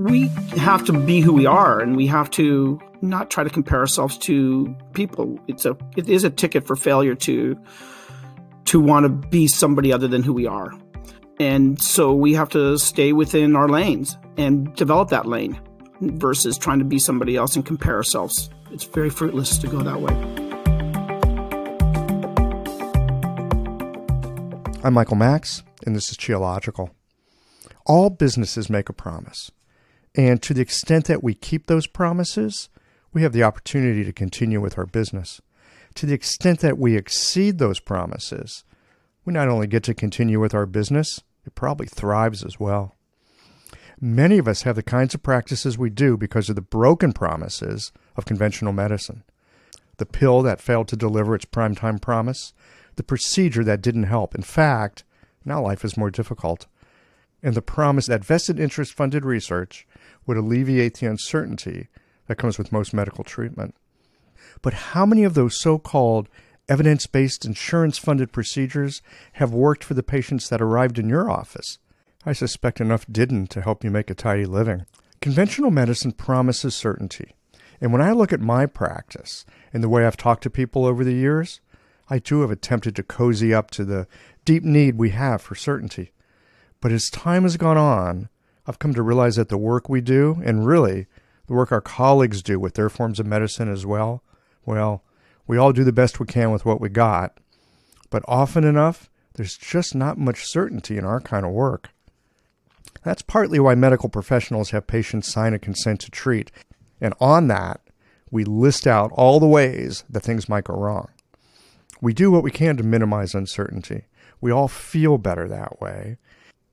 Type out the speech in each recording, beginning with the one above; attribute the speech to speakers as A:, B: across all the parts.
A: we have to be who we are and we have to not try to compare ourselves to people. It's a it is a ticket for failure to to want to be somebody other than who we are. And so we have to stay within our lanes and develop that lane versus trying to be somebody else and compare ourselves. It's very fruitless to go that way.
B: I'm Michael Max, and this is Qiological. All businesses make a promise. And to the extent that we keep those promises, we have the opportunity to continue with our business. To the extent that we exceed those promises, we not only get to continue with our business, it probably thrives as well. Many of us have the kinds of practices we do because of the broken promises of conventional medicine. The pill that failed to deliver its primetime promise, the procedure that didn't help. In fact, now life is more difficult. And the promise that vested interest funded research would alleviate the uncertainty that comes with most medical treatment. But how many of those so called evidence based insurance funded procedures have worked for the patients that arrived in your office? I suspect enough didn't to help you make a tidy living. Conventional medicine promises certainty. And when I look at my practice and the way I've talked to people over the years, I too have attempted to cozy up to the deep need we have for certainty. But as time has gone on, I've come to realize that the work we do, and really the work our colleagues do with their forms of medicine as well, well, we all do the best we can with what we got. But often enough, there's just not much certainty in our kind of work. That's partly why medical professionals have patients sign a consent to treat. And on that, we list out all the ways that things might go wrong. We do what we can to minimize uncertainty. We all feel better that way.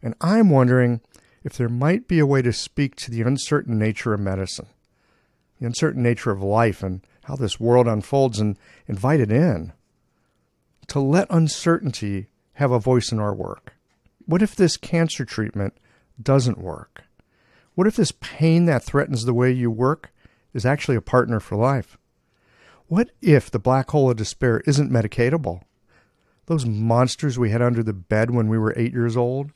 B: And I'm wondering if there might be a way to speak to the uncertain nature of medicine, the uncertain nature of life, and how this world unfolds, and invite it in. To let uncertainty have a voice in our work. What if this cancer treatment doesn't work? What if this pain that threatens the way you work is actually a partner for life? What if the black hole of despair isn't medicatable? Those monsters we had under the bed when we were eight years old,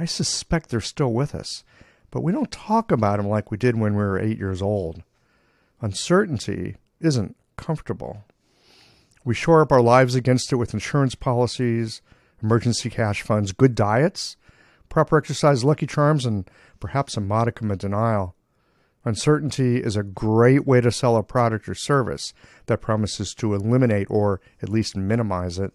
B: I suspect they're still with us, but we don't talk about them like we did when we were eight years old. Uncertainty isn't comfortable. We shore up our lives against it with insurance policies, emergency cash funds, good diets, proper exercise, lucky charms, and perhaps a modicum of denial. Uncertainty is a great way to sell a product or service that promises to eliminate or at least minimize it.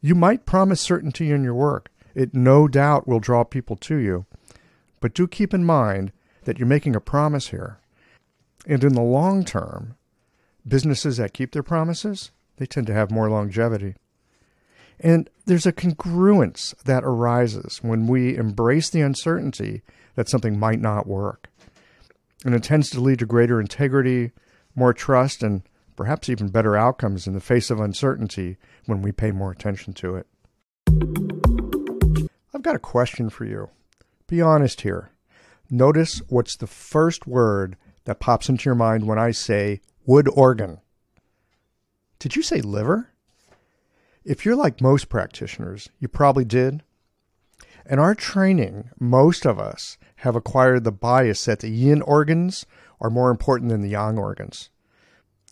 B: You might promise certainty in your work, it no doubt will draw people to you. But do keep in mind that you're making a promise here. And in the long term, businesses that keep their promises, they tend to have more longevity. And there's a congruence that arises when we embrace the uncertainty that something might not work. And it tends to lead to greater integrity, more trust, and perhaps even better outcomes in the face of uncertainty when we pay more attention to it. I've got a question for you. Be honest here. Notice what's the first word that pops into your mind when I say wood organ. Did you say liver? If you're like most practitioners, you probably did. In our training, most of us have acquired the bias that the yin organs are more important than the yang organs.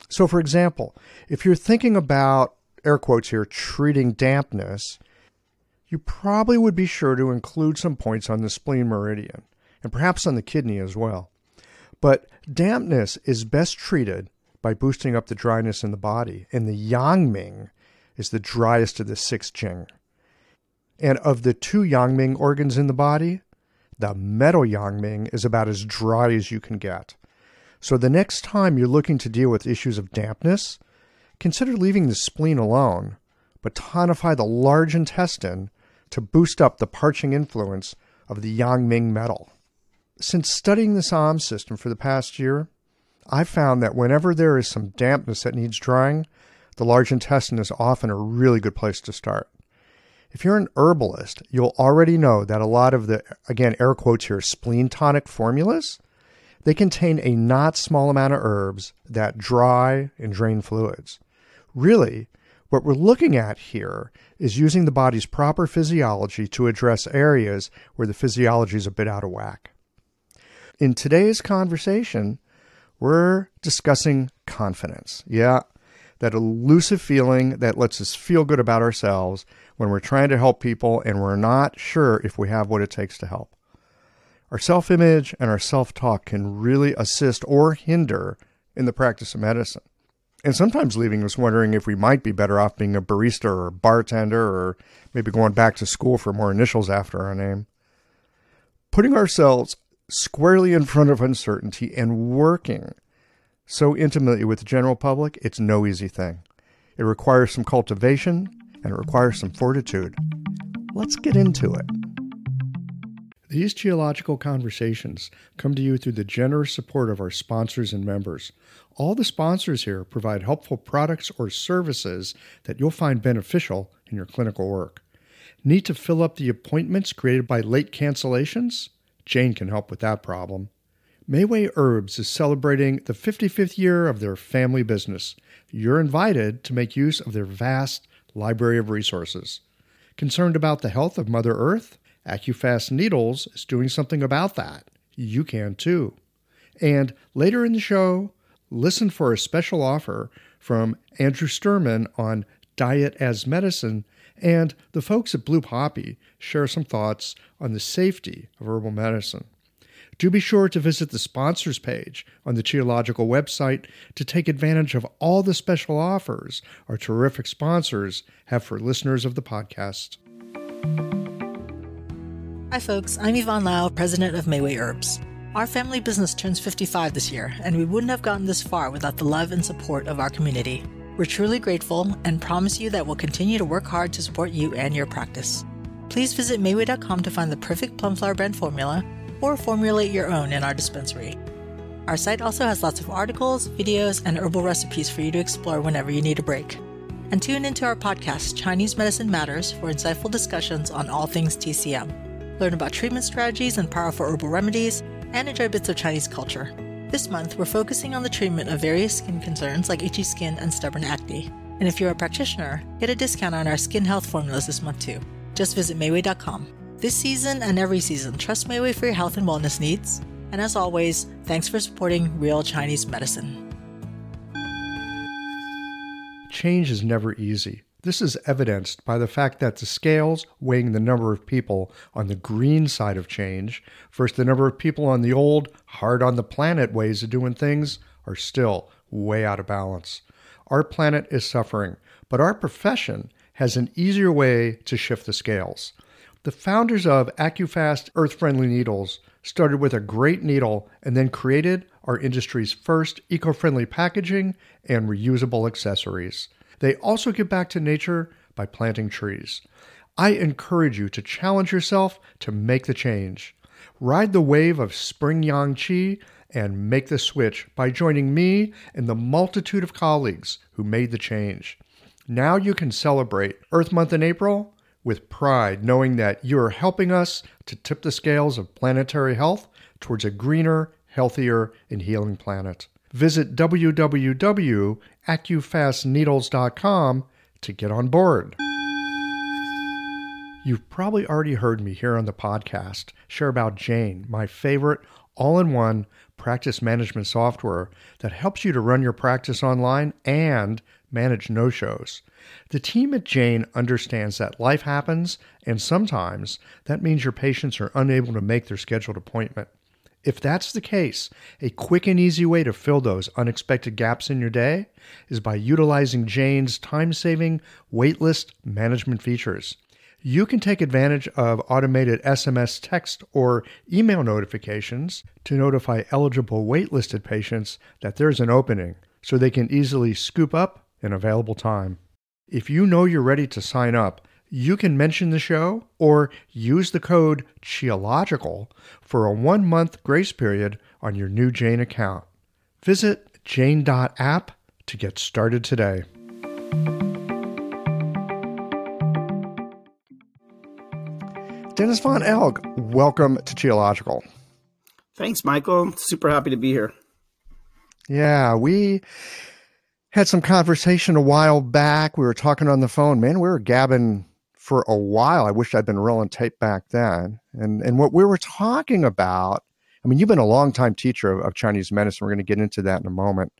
B: So, for example, if you're thinking about, air quotes here, treating dampness, you probably would be sure to include some points on the spleen meridian, and perhaps on the kidney as well. But dampness is best treated by boosting up the dryness in the body, and the yang ming is the driest of the six jing. And of the two yang ming organs in the body, the metal yang ming is about as dry as you can get. So the next time you're looking to deal with issues of dampness, consider leaving the spleen alone, but tonify the large intestine to boost up the parching influence of the Yang-Ming metal. Since studying the SAM system for the past year, I've found that whenever there is some dampness that needs drying, the large intestine is often a really good place to start. If you're an herbalist, you'll already know that a lot of the, again, air quotes here, spleen tonic formulas, they contain a not small amount of herbs that dry and drain fluids. Really, what we're looking at here is using the body's proper physiology to address areas where the physiology is a bit out of whack. In today's conversation, we're discussing confidence. Yeah, that elusive feeling that lets us feel good about ourselves when we're trying to help people and we're not sure if we have what it takes to help. Our self image and our self talk can really assist or hinder in the practice of medicine. And sometimes leaving us wondering if we might be better off being a barista or a bartender or maybe going back to school for more initials after our name. Putting ourselves squarely in front of uncertainty and working so intimately with the general public, it's no easy thing. It requires some cultivation and it requires some fortitude. Let's get into it. These Qiological conversations come to you through the generous support of our sponsors and members. All the sponsors here provide helpful products or services that you'll find beneficial in your clinical work. Need to fill up the appointments created by late cancellations? Jane can help with that problem. Mayway Herbs is celebrating the 55th year of their family business. You're invited to make use of their vast library of resources. Concerned about the health of Mother Earth? AcuFast Needles is doing something about that. You can too. And later in the show, listen for a special offer from Andrew Sturman on diet as medicine, and the folks at Blue Poppy share some thoughts on the safety of herbal medicine. Do be sure to visit the sponsors page on the Qiological website to take advantage of all the special offers our terrific sponsors have for listeners of the podcast.
C: Hi, folks. I'm Yvonne Lau, president of Mayway Herbs. Our family business turns 55 this year, and we wouldn't have gotten this far without the love and support of our community. We're truly grateful and promise you that we'll continue to work hard to support you and your practice. Please visit Mayway.com to find the perfect plum flower brand formula or formulate your own in our dispensary. Our site also has lots of articles, videos, and herbal recipes for you to explore whenever you need a break. And tune into our podcast, Chinese Medicine Matters, for insightful discussions on all things TCM. Learn about treatment strategies and powerful herbal remedies, and enjoy bits of Chinese culture. This month, we're focusing on the treatment of various skin concerns like itchy skin and stubborn acne. And if you're a practitioner, get a discount on our skin health formulas this month too. Just visit Mayway.com. This season and every season, trust Mayway for your health and wellness needs. And as always, thanks for supporting real Chinese medicine.
B: Change is never easy. This is evidenced by the fact that the scales weighing the number of people on the green side of change versus the number of people on the old, hard on the planet ways of doing things are still way out of balance. Our planet is suffering, but our profession has an easier way to shift the scales. The founders of AcuFast earth friendly needles started with a great needle and then created our industry's first eco friendly packaging and reusable accessories. They also give back to nature by planting trees. I encourage you to challenge yourself to make the change. Ride the wave of spring yang qi and make the switch by joining me and the multitude of colleagues who made the change. Now you can celebrate Earth Month in April with pride, knowing that you are helping us to tip the scales of planetary health towards a greener, healthier, and healing planet. Visit www.acufastneedles.com to get on board. You've probably already heard me here on the podcast share about Jane, my favorite all in one practice management software that helps you to run your practice online and manage no shows. The team at Jane understands that life happens, and sometimes that means your patients are unable to make their scheduled appointment. If that's the case, a quick and easy way to fill those unexpected gaps in your day is by utilizing Jane's time saving waitlist management features. You can take advantage of automated SMS text or email notifications to notify eligible waitlisted patients that there's an opening so they can easily scoop up an available time. If you know you're ready to sign up, you can mention the show or use the code QIOLOGICAL for a one month grace period on your new Jane account. Visit jane.app to get started today. Dennis Von Elg, welcome to Qiological.
A: Thanks, Michael. Super happy to be here.
B: Yeah, we had some conversation a while back. We were talking on the phone. Man, we were gabbing for a while. I wish I'd been rolling tape back then. And and what we were talking about, I mean, you've been a long time teacher of, of, Chinese medicine. We're going to get into that in a moment.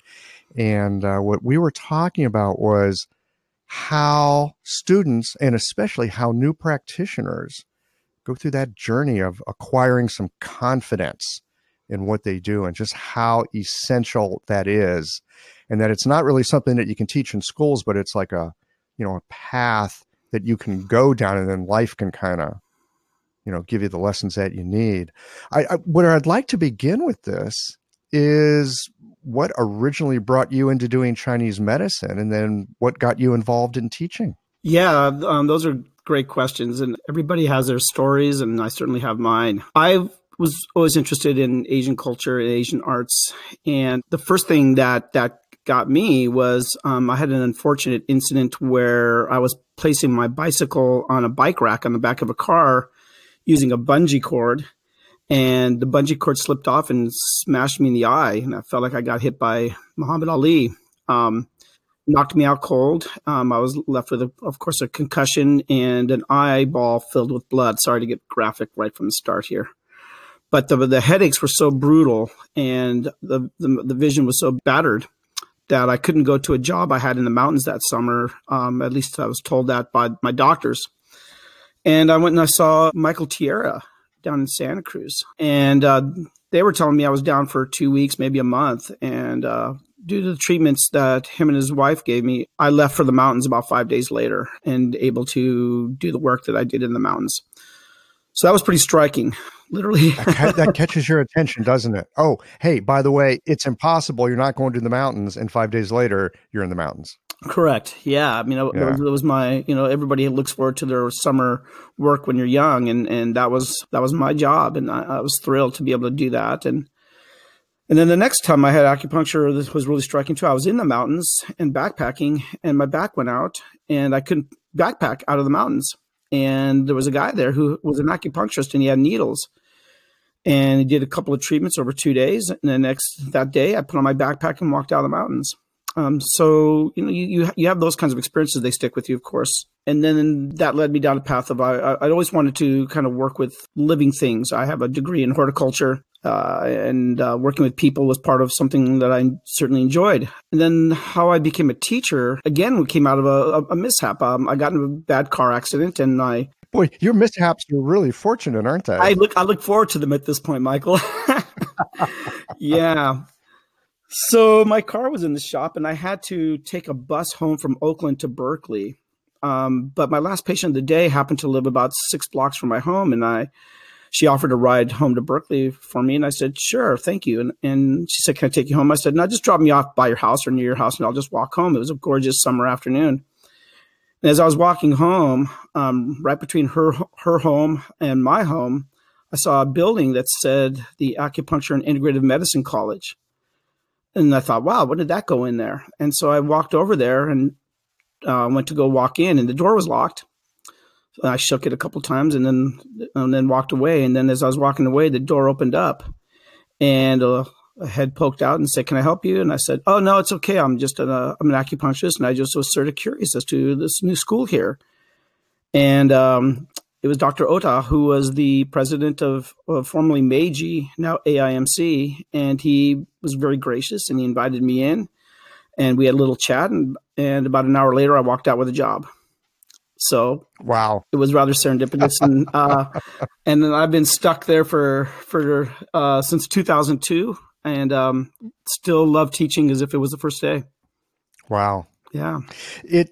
B: And uh, what we were talking about was how students, and especially how new practitioners, go through that journey of acquiring some confidence in what they do and just how essential that is. And that it's not really something that you can teach in schools, but it's like a, you know, a path that you can go down and then life can kind of you know give you the lessons that you need. I, I what i'd like to begin with this is what originally brought you into doing chinese medicine and then what got you involved in teaching?
A: Yeah um, those are great questions and everybody has their stories and i certainly have mine. I was always interested in asian culture and asian arts and the first thing that that got me was um, I had an unfortunate incident where I was placing my bicycle on a bike rack on the back of a car using a bungee cord, and the bungee cord slipped off and smashed me in the eye, and I felt like I got hit by Muhammad Ali. Um, knocked me out cold. Um, I was left with, a, of course, a concussion and an eyeball filled with blood. Sorry to get graphic right from the start here, but the the headaches were so brutal and the the, the vision was so battered that I couldn't go to a job I had in the mountains that summer. Um, at least I was told that by my doctors. And I went and I saw Michael Tierra down in Santa Cruz. And uh, they were telling me I was down for two weeks, maybe a month. And uh, due to the treatments that him and his wife gave me, I left for the mountains about five days later and able to do the work that I did in the mountains. So that was pretty striking, literally.
B: that, that, catches your attention, doesn't it? Oh, hey, by the way, it's impossible. You're not going to the mountains, and five days later, you're in the mountains.
A: Correct. Yeah. I mean, it, yeah. it, was my, you know, everybody looks forward to their summer work when you're young, and and that was that was my job, and I, I, was thrilled to be able to do that. And and then the next time I had acupuncture, this was really striking too. I was in the mountains and backpacking, and my back went out, and I couldn't backpack out of the mountains. And there was a guy there who was an acupuncturist, and he had needles. And he did a couple of treatments over two days. And the next that day, I put on my backpack and walked out of the mountains. Um, so you know, you, you have those kinds of experiences; they stick with you, of course. And then that led me down a path of I I always wanted to kind of work with living things. I have a degree in horticulture, uh, and uh, working with people was part of something that I certainly enjoyed. And then how I became a teacher again came out of a, a mishap. Um, I got in a bad car accident, and I
B: boy, your mishaps are really fortunate, aren't they?
A: I look I look forward to them at this point, Michael. yeah. So my car was in the shop, and I had to take a bus home from Oakland to Berkeley. Um, but my last patient of the day happened to live about six blocks from my home, and I she offered a ride home to Berkeley for me, and I said, "Sure, thank you." And, and she said, "Can I take you home?" I said, "No, just drop me off by your house or near your house, and I'll just walk home." It was a gorgeous summer afternoon. And as I was walking home, um, right between her her home and my home, I saw a building that said the Acupuncture and Integrative Medicine College. And I thought, wow, when did that go in there? And so I walked over there and uh, went to go walk in, and the door was locked. So I shook it a couple times and then and then walked away. And then as I was walking away, the door opened up, and a, a head poked out and said, "Can I help you?" And I said, "Oh no, it's okay. I'm just an, uh, I'm an acupuncturist, and I just was sort of curious as to this new school here." And um, it was Dr. Ota, who was the president of, of formerly Meiji, now AIMC, and he was very gracious and he invited me in, and we had a little chat, and and about an hour later, I walked out with a job. So
B: wow,
A: it was rather serendipitous, and uh, and then I've been stuck there for for uh, since 2002, and um, still love teaching as if it was the first day.
B: Wow,
A: yeah,
B: it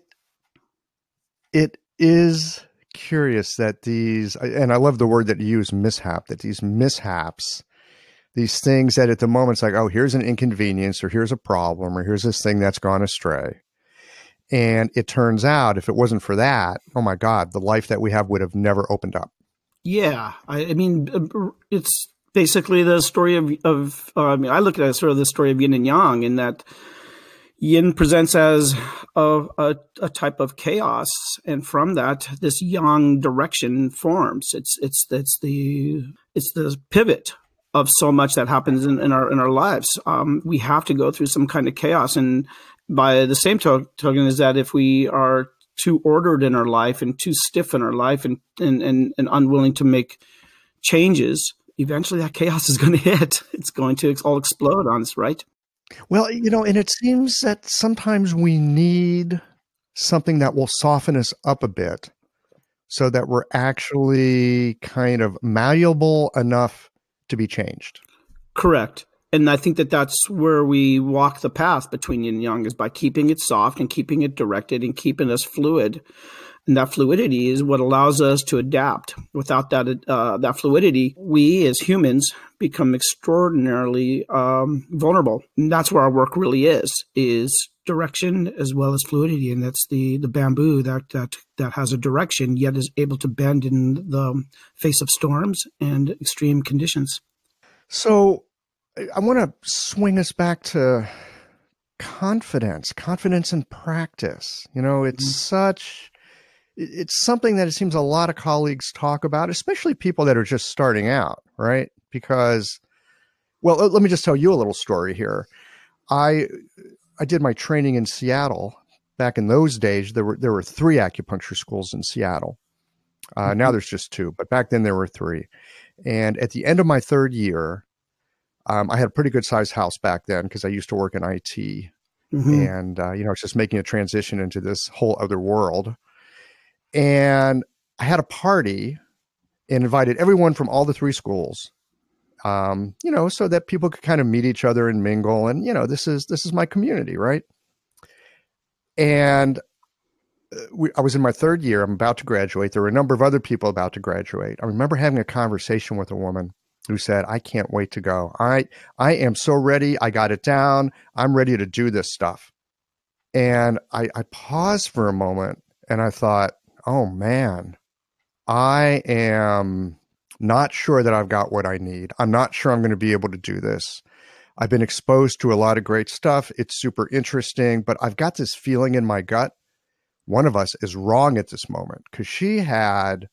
B: it is curious that these, and I love the word that you use, mishap, that these mishaps, these things that at the moment it's like, oh, here's an inconvenience, or here's a problem, or here's this thing that's gone astray. And it turns out, if it wasn't for that, oh my God, the life that we have would have never opened up.
A: Yeah. I, I mean, uh, it's basically the story of, of uh, I mean, I look at it as sort of the story of yin and yang in that yin presents as a, a, a, type of chaos, and from that, this yang direction forms. It's it's it's the it's the pivot of so much that happens in, in our in our lives. Um, we have to go through some kind of chaos, and by the same to- token, is that if we are too ordered in our life and too stiff in our life and and and, and unwilling to make changes, eventually that chaos is going to hit. It's going to all explode on us, right?
B: Well, you know, and it seems that sometimes we need something that will soften us up a bit so that we're actually kind of malleable enough to be changed.
A: Correct. And I think that that's where we walk the path between yin and yang is by keeping it soft and keeping it directed and keeping us fluid. And that fluidity is what allows us to adapt. Without that uh, that fluidity, we as humans become extraordinarily um, vulnerable. And that's where our work really is: is direction as well as fluidity. And that's the the bamboo that that that has a direction yet is able to bend in the face of storms and extreme conditions.
B: So, I want to swing us back to confidence, confidence in practice. You know, it's mm-hmm. such it's something that it seems a lot of colleagues talk about, especially people that are just starting out, right? Because, well, let me just tell you a little story here. I I did my training in Seattle back in those days. There were there were three acupuncture schools in Seattle. Uh, mm-hmm. Now there's just two, but back then there were three. And at the end of my third year, um, I had a pretty good sized house back then because I used to work in IT, mm-hmm. and uh, you know, it's just making a transition into this whole other world. And I had a party and invited everyone from all the three schools. Um, you know, so that people could kind of meet each other and mingle. And you know, this is this is my community, right? And uh, we, I was in my third year. I'm about to graduate. There were a number of other people about to graduate. I remember having a conversation with a woman who said, "I can't wait to go. I I am so ready. I got it down. I'm ready to do this stuff." And I, I paused for a moment and I thought, oh man, I am not sure that I've got what I need. I'm not sure I'm going to be able to do this. I've been exposed to a lot of great stuff. It's super interesting, but I've got this feeling in my gut. One of us is wrong at this moment because she had,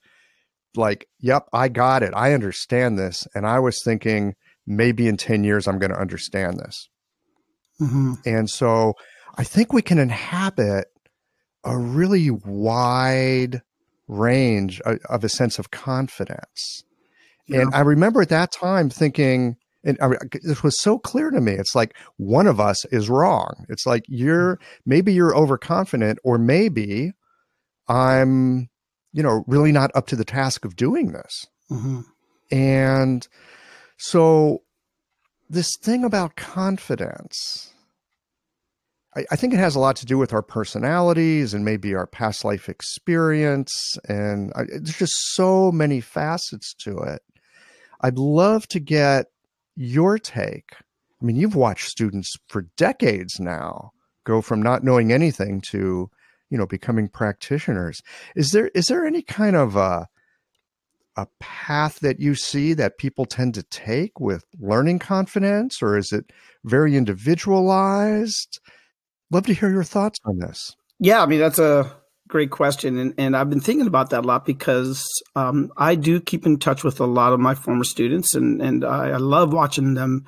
B: like, yep, I got it. I understand this. And I was thinking, maybe in 10 years, I'm going to understand this. Mm-hmm. And so I think we can inhabit a really wide range of, of a sense of confidence. Yeah. And I remember at that time thinking, and I, this was so clear to me. It's like one of us is wrong. It's like you're maybe you're overconfident, or maybe I'm, you know, really not up to the task of doing this. Mm-hmm. And so, this thing about confidence, I, I, think it has a lot to do with our personalities and maybe our past life experience. And I, there's just so many facets to it. I'd love to get your take. I mean, you've watched students for decades now go from not knowing anything to, you know, becoming practitioners. Is there is there any kind of a a path that you see that people tend to take with learning confidence, or is it very individualized? Love to hear your thoughts on this.
A: Yeah, I mean that's a great question, and, and I've been thinking about that a lot because um, I do keep in touch with a lot of my former students, and and I, I love watching them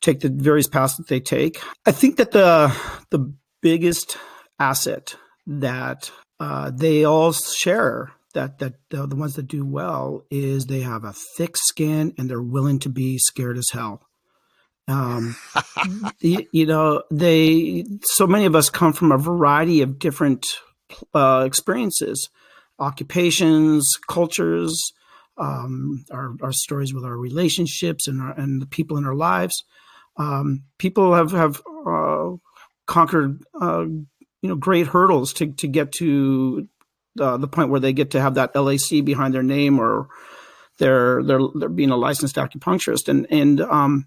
A: take the various paths that they take. I think that the the biggest asset that uh, they all share that that uh, the ones that do well is they have a thick skin and they're willing to be scared as hell. Um, you, you, know, they so many of us come from a variety of different uh, experiences, occupations, cultures, um, our, our stories with our relationships and our, and the people in our lives. Um, people have have uh, conquered uh, you know great hurdles to to get to uh, the point where they get to have that LAC behind their name or they're they're they're being a licensed acupuncturist and and um,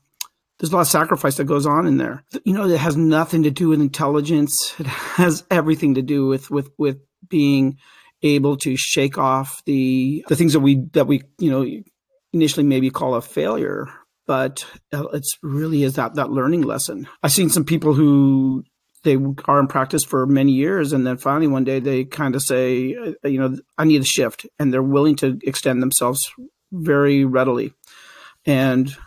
A: there's a lot of sacrifice that goes on in there. You know, it has nothing to do with intelligence. It has everything to do with with with being able to shake off the the things that we that we you know initially maybe call a failure, but it's really is that that learning lesson. I've seen some people who they are in practice for many years and then finally one day they kind of say uh, you know i need a shift and they're willing to extend themselves very readily and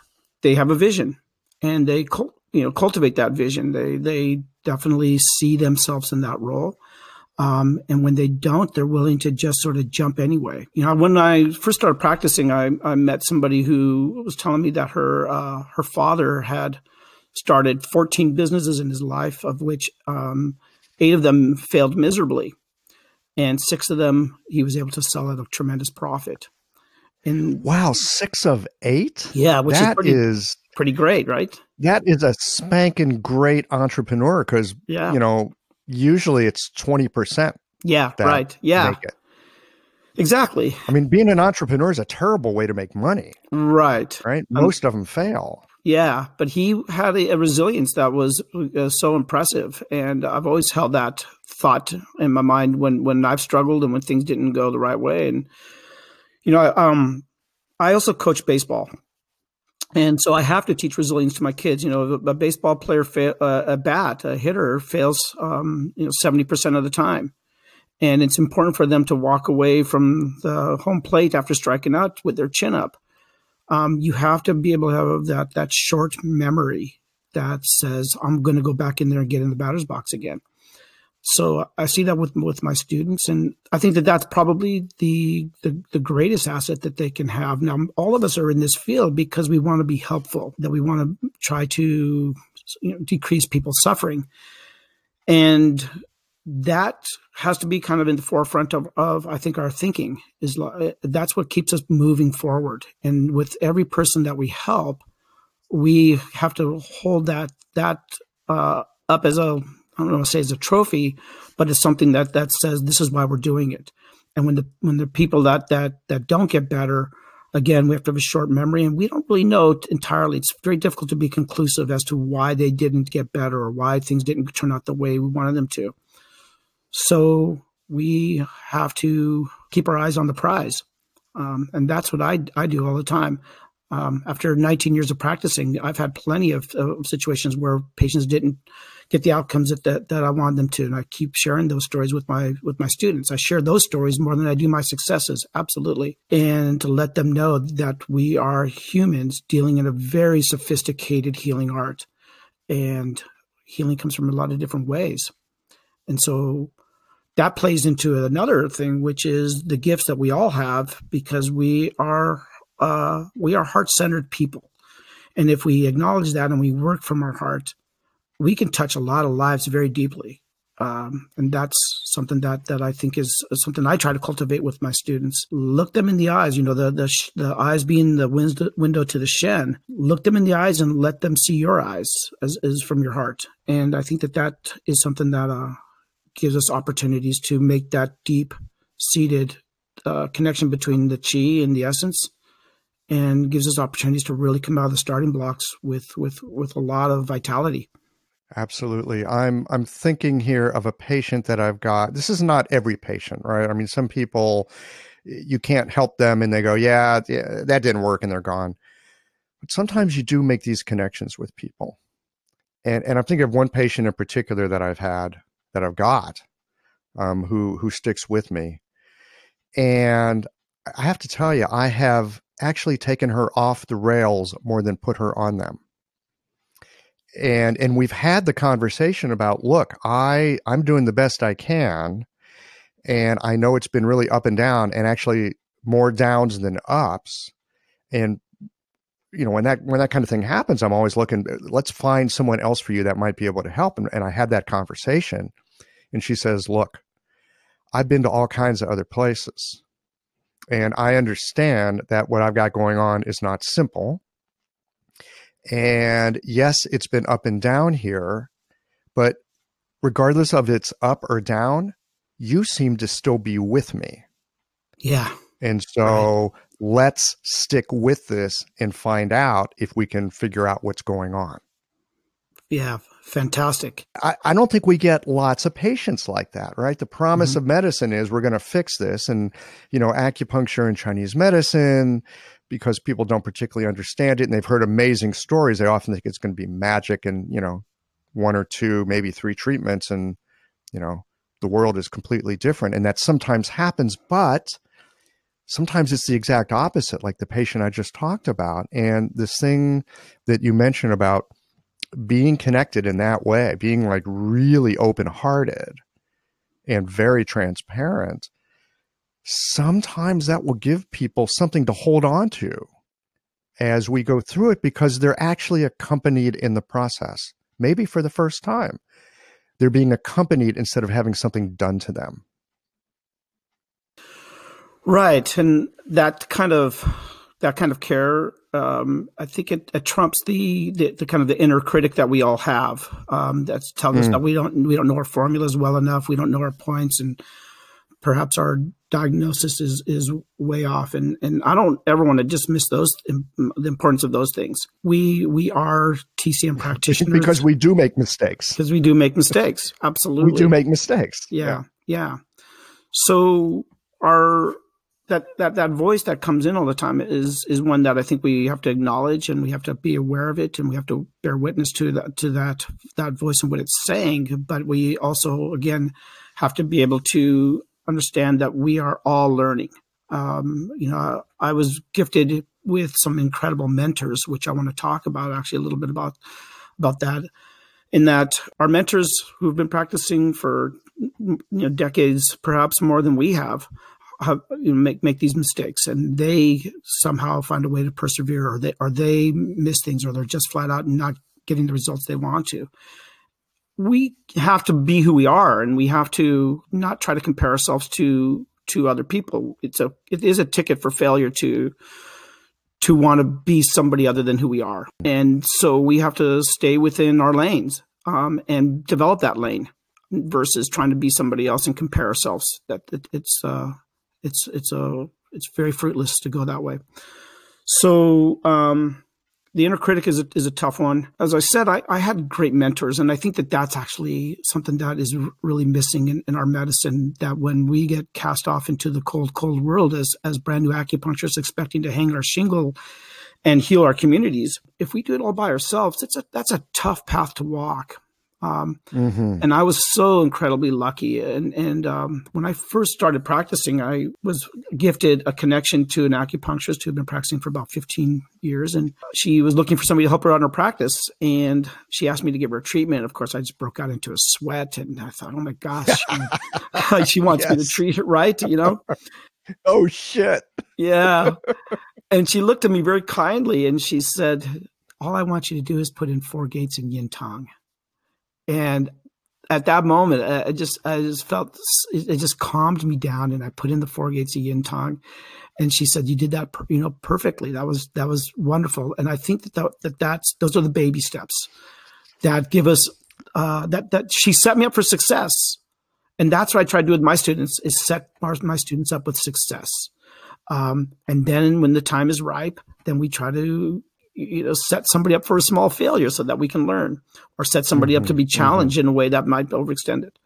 A: they have a vision and they you know cultivate that vision. They they definitely see themselves in that role. Um, and when they don't, they're willing to just sort of jump anyway. You know, when I first started practicing, I, I met somebody who was telling me that her uh, her father had started 14 businesses in his life, of which um, eight of them failed miserably, and six of them he was able to sell at a tremendous profit.
B: And wow, six of eight?
A: Yeah, which
B: that
A: is, pretty,
B: is
A: pretty great, right?
B: That is a spanking great entrepreneur because yeah. you know usually it's 20%.
A: Yeah, right. Yeah. Exactly.
B: I mean, being an entrepreneur is a terrible way to make money.
A: Right.
B: Right. Um, Most um, of them fail.
A: Yeah, but he had a, a resilience that was uh, so impressive, and I've always held that thought in my mind when when I've struggled and when things didn't go the right way. And you know, um, I also coach baseball, and so I have to teach resilience to my kids. You know, a, baseball player, fa- uh, a bat, a hitter fails, um, you know, seventy percent of the time, and it's important for them to walk away from the home plate after striking out with their chin up. Um, you have to be able to have that that short memory that says, "I'm going to go back in there and get in the batter's box again." So I see that with with my students, and I think that that's probably the, the, the greatest asset that they can have. Now, all of us are in this field because we want to be helpful, that we want to try to you know, decrease people's suffering, and that has to be kind of in the forefront of, of I think our thinking is that's what keeps us moving forward. And with every person that we help, we have to hold that that uh, up as a I don't want to say it's a trophy, but it's something that that says this is why we're doing it. And when the when the people that that that don't get better, again, we have to have a short memory, and we don't really know entirely. It's very difficult to be conclusive as to why they didn't get better or why things didn't turn out the way we wanted them to. So we have to keep our eyes on the prize, um, and that's what I I do all the time. Um, after 19 years of practicing, I've had plenty of, of situations where patients didn't get the outcomes that, that, that I wanted them to. And I keep sharing those stories with my with my students. I share those stories more than I do my successes, absolutely. And to let them know that we are humans dealing in a very sophisticated healing art. And healing comes from a lot of different ways. And so that plays into another thing, which is the gifts that we all have because we are uh, we are heart centered people. And if we acknowledge that and we work from our heart, we can touch a lot of lives very deeply. Um, and that's something that that I think is something I try to cultivate with my students. Look them in the eyes. You know, the the, the eyes being the window to the Shen. Look them in the eyes and let them see your eyes as is from your heart. And I think that that is something that uh, gives us opportunities to make that deep seated uh, connection between the chi and the essence, and gives us opportunities to really come out of the starting blocks with with with a lot of vitality.
B: Absolutely. I'm I'm thinking here of a patient that I've got. This is not every patient, right? I mean, some people you can't help them and they go, "Yeah, yeah that didn't work," and they're gone. But sometimes you do make these connections with people. And and I'm thinking of one patient in particular that I've had that I've got um, who who sticks with me. And I have to tell you, I have actually taken her off the rails more than put her on them. And and we've had the conversation about look i i'm doing the best i can and i know it's been really up and down and actually more downs than ups. And you know when that when that kind of thing happens i'm always looking let's find someone else for you that might be able to help. And, and i had that conversation and she says look i've been to all kinds of other places and i understand that what i've got going on is not simple and yes, it's been up and down here, but regardless of it's up or down, you seem to still be with me.
A: Yeah.
B: And so right. let's stick with this and find out if we can figure out what's going on.
A: Yeah, fantastic.
B: I, I don't think we get lots of patients like that, right? The promise mm-hmm. of medicine is we're going to fix this. And, you know, acupuncture and Chinese medicine, because people don't particularly understand it and they've heard amazing stories, they often think it's going to be magic and, you know, one or two, maybe three treatments and, you know, the world is completely different. And that sometimes happens, but sometimes it's the exact opposite, like the patient I just talked about. And this thing that you mentioned about being connected in that way, being like really open hearted, and very transparent, sometimes that will give people something to hold on to as we go through it because they're actually accompanied in the process, maybe for the first time. They're being accompanied instead of having something done to them.
A: Right. And that kind of that kind of care, um, I think it, it trumps the, the, the kind of the inner critic that we all have. Um, that's telling mm. us that we don't we don't know our formulas well enough. We don't know our points, and perhaps our diagnosis is is way off. And and I don't ever want to dismiss those the importance of those things. We we are TCM practitioners
B: because we do make mistakes.
A: Because we do make mistakes. Absolutely,
B: we do make mistakes.
A: Yeah, yeah. yeah. So our that that that voice that comes in all the time is is one that I think we have to acknowledge and we have to be aware of it and we have to bear witness to that to that that voice and what it's saying. But we also again have to be able to understand that we are all learning. Um, you know, I was gifted with some incredible mentors, which I want to talk about actually a little bit about about that. In that, our mentors who've been practicing for you know decades, perhaps more than we have, have, you know, make make these mistakes, and they somehow find a way to persevere, or they or they miss things, or they're just flat out not getting the results they want to. We have to be who we are, and we have to not try to compare ourselves to to other people. It's a it is a ticket for failure to to want to be somebody other than who we are, and so we have to stay within our lanes um, and develop that lane versus trying to be somebody else and compare ourselves. That it, it's uh, it's it's a it's very fruitless to go that way. So um, the inner critic is a, is a tough one. As I said, I, I had great mentors, and I think that that's actually something that is really missing in, in our medicine. That when we get cast off into the cold, cold world as as brand new acupuncturists expecting to hang our shingle and heal our communities, if we do it all by ourselves, it's a that's a tough path to walk. Um, mm-hmm. And I was so incredibly lucky. And, and um, when I first started practicing, I was gifted a connection to an acupuncturist who had been practicing for about 15 years. And she was looking for somebody to help her out in her practice. And she asked me to give her a treatment. Of course, I just broke out into a sweat. And I thought, oh my gosh, she wants yes. me to treat it right, you know?
B: oh, shit.
A: yeah. And she looked at me very kindly and she said, all I want you to do is put in four gates in yin tang and at that moment, I just I just felt it just calmed me down, and I put in the four gates of yin tang, and she said, "You did that, you know, perfectly. That was that was wonderful." And I think that that, that that's those are the baby steps that give us uh, that that she set me up for success, and that's what I try to do with my students is set my students up with success. Um, and then when the time is ripe, then we try to you know set somebody up for a small failure so that we can learn or set somebody mm-hmm, up to be mm-hmm. challenged mm-hmm. in a way that might overextend it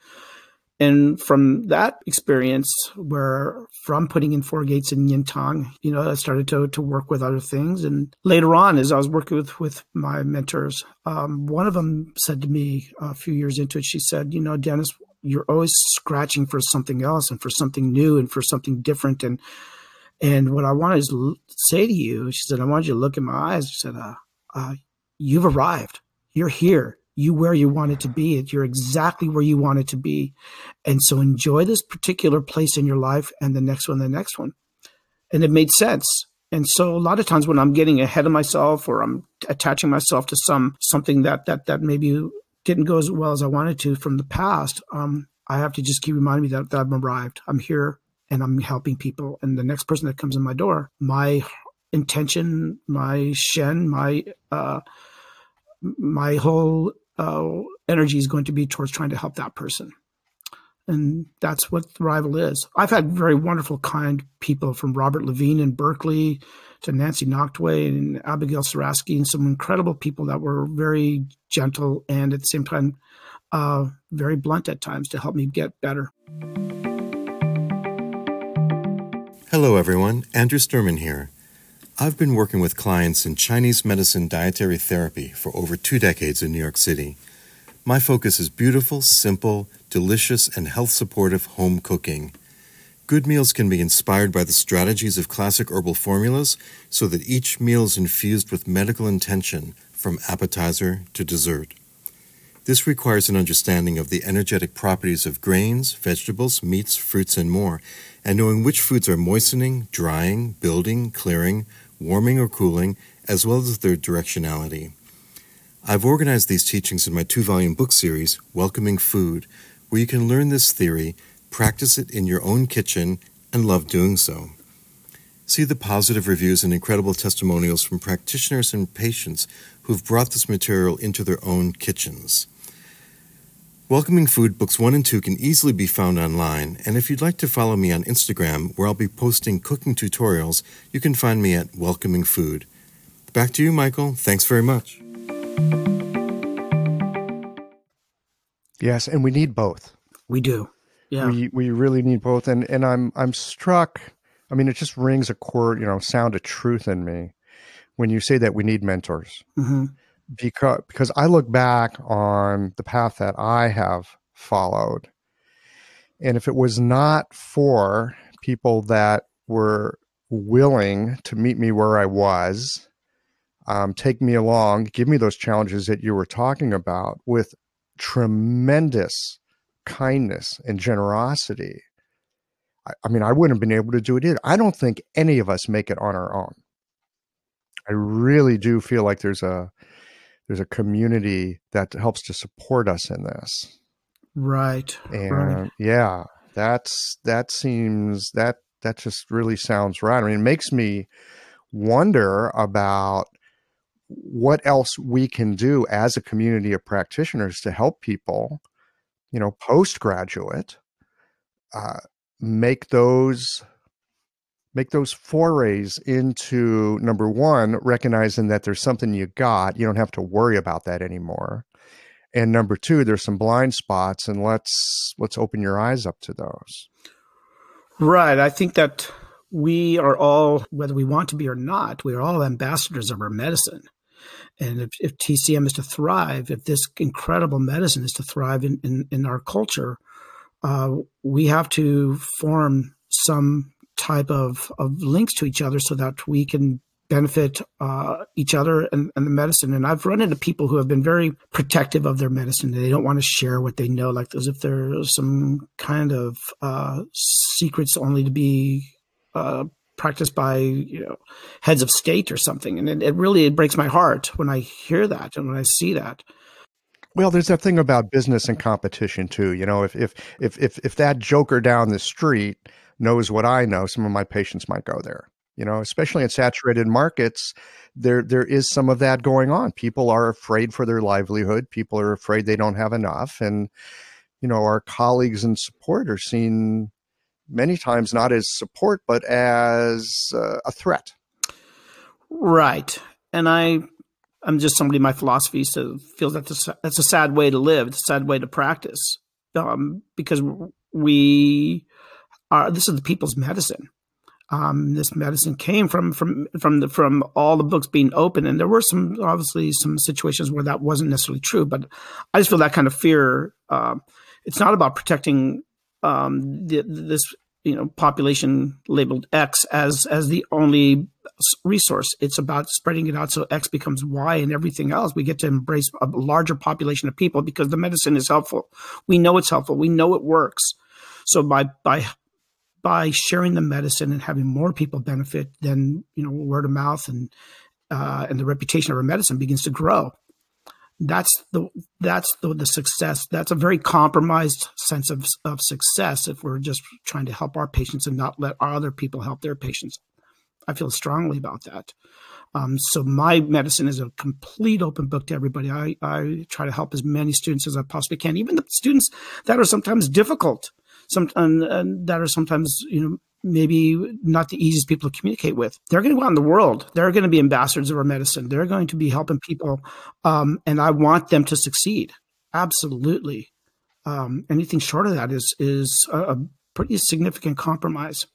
A: and from that experience where from putting in four gates in yin tang you know i started to, to work with other things and later on as i was working with with my mentors um, one of them said to me a few years into it she said you know dennis you're always scratching for something else and for something new and for something different and and what I wanted to say to you, she said, I want you to look in my eyes. She said, uh, uh, you've arrived. You're here. You where you wanted to be. You're exactly where you wanted to be. And so enjoy this particular place in your life and the next one, the next one. And it made sense. And so a lot of times when I'm getting ahead of myself or I'm attaching myself to some something that that that maybe didn't go as well as I wanted to from the past, um, I have to just keep reminding me that, that I've arrived. I'm here and I'm helping people. And the next person that comes in my door, my intention, my shen, my uh, my whole uh, energy is going to be towards trying to help that person. And that's what Thrival is. I've had very wonderful, kind people from Robert Levine in Berkeley to Nancy Nachtwey and Abigail Sarasky and some incredible people that were very gentle and at the same time uh, very blunt at times to help me get better.
D: Hello, everyone. Andrew Sturman here. I've been working with clients in Chinese medicine dietary therapy for over two decades in New York City. My focus is beautiful, simple, delicious, and health supportive home cooking. Good meals can be inspired by the strategies of classic herbal formulas so that each meal is infused with medical intention from appetizer to dessert. This requires an understanding of the energetic properties of grains, vegetables, meats, fruits, and more, and knowing which foods are moistening, drying, building, clearing, warming, or cooling, as well as their directionality. I've organized these teachings in my two volume book series, Welcoming Food, where you can learn this theory, practice it in your own kitchen, and love doing so. See the positive reviews and incredible testimonials from practitioners and patients who've brought this material into their own kitchens. Welcoming Food Books 1 and 2 can easily be found online, and if you'd like to follow me on Instagram, where I'll be posting cooking tutorials, you can find me at Welcoming Food. Back to you, Michael. Thanks very much.
B: Yes, and we need both.
A: We do. Yeah.
B: We we really need both and and I'm I'm struck I mean it just rings a chord, you know, sound of truth in me when you say that we need mentors.
A: hmm
B: because because I look back on the path that I have followed, and if it was not for people that were willing to meet me where I was, um, take me along, give me those challenges that you were talking about with tremendous kindness and generosity. I, mean, I wouldn't have been able to do it either. I don't think any of us make it on our own. I really do feel like there's a there's a community that helps to support us in this.
A: Right.
B: And
A: right.
B: yeah, that's that seems that that just really sounds right. I mean, it makes me wonder about what else we can do as a community of practitioners to help people, you know, postgraduate, uh, make those make those forays into number one, recognizing that there's something you got, you don't have to worry about that anymore. And number two, there's some blind spots, and let's let's open your eyes up to those.
A: Right. I think that we are all, whether we want to be or not, we are all ambassadors of our medicine. And if, if TCM is to thrive, if this incredible medicine is to thrive in, in, in our culture, uh, we have to form some type of, of links to each other so that we can benefit uh, each other and, and, the medicine. And I've run into people who have been very protective of their medicine. They don't want to share what they know, like as if there's some kind of uh, secrets only to be uh, practiced by you know heads of state or something. And it, it really it breaks my heart when I hear that and when I see that.
B: Well, there's that thing about business and competition too. You know, if if if if, if that joker down the street knows what I know, some of my patients might go there. You know, especially in saturated markets, there there is some of that going on. People are afraid for their livelihood. People are afraid they don't have enough, and you know, our colleagues and support are seen many times not as support but as uh, a threat.
A: Right, and I I'm just somebody. My philosophy so feels that that's, that's a sad way to live. It's a sad way to practice um, because we are. This is the people's medicine. Um, this medicine came from from from the from all the books being open, and there were some obviously some situations where that wasn't necessarily true. But I just feel that kind of fear. Uh, it's not about protecting um, the, this you know population labeled X as as the only resource. It's about spreading it out so X becomes Y and everything else. We get to embrace a larger population of people because the medicine is helpful. We know it's helpful. We know it works. So by by by sharing the medicine and having more people benefit, then you know word of mouth and uh, and the reputation of our medicine begins to grow. That's the that's the, the success. That's a very compromised sense of, of success if we're just trying to help our patients and not let our other people help their patients. I feel strongly about that. Um, so my medicine is a complete open book to everybody. I, I try to help as many students as i possibly can even the students that are sometimes difficult some and, and that are sometimes you know maybe not the easiest people to communicate with. They're going to go out in the world. They're going to be ambassadors of our medicine. They're going to be helping people, um, and I want them to succeed. Absolutely. Um, anything short of that is is a, a, pretty significant compromise.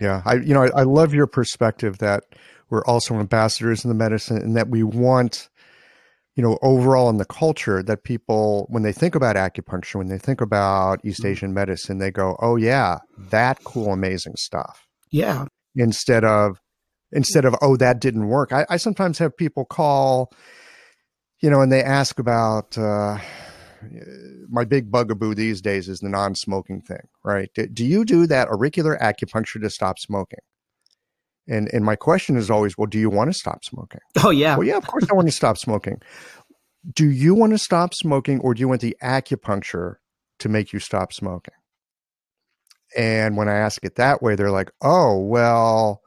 B: Yeah, I you know I, I love your perspective that we're also ambassadors in the medicine and that we want you know, overall in the culture that people, when they think about acupuncture, when they think about East mm-hmm. Asian medicine, they go, "Oh yeah, that cool, amazing stuff."
A: Yeah.
B: Instead of, instead of, "Oh, that didn't work." I, I sometimes have people call, you know, and they ask about, uh, my big bugaboo these days is the non-smoking thing, right? Do, do you do that auricular acupuncture to stop smoking? And and my question is always, well, do you want to stop smoking?
A: Oh yeah.
B: Well, yeah, of course I want to stop smoking. Do you want to stop smoking or do you want the acupuncture to make you stop smoking? And when I ask it that way, they're like, oh, well,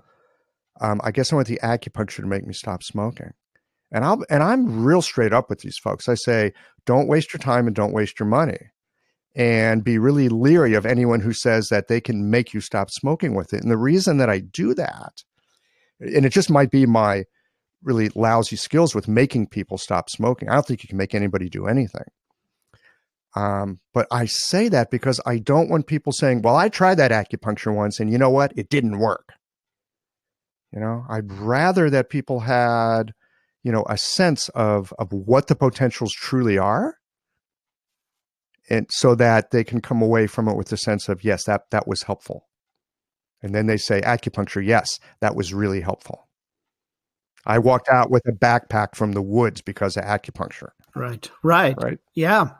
B: um, I guess I want the acupuncture to make me stop smoking. And I'll and I'm real straight up with these folks. I say, don't waste your time and don't waste your money. And be really leery of anyone who says that they can make you stop smoking with it. And the reason that I do that, and it just might be my really lousy skills with making people stop smoking. I don't think you can make anybody do anything. Um, but I say that because I don't want people saying, well, I tried that acupuncture once and you know what? It didn't work. You know, I'd rather that people had you know a sense of of what the potentials truly are and so that they can come away from it with a sense of yes that that was helpful and then they say acupuncture yes that was really helpful. I walked out with a backpack from the woods because of acupuncture.
A: Right. Right.
B: Right.
A: Yeah.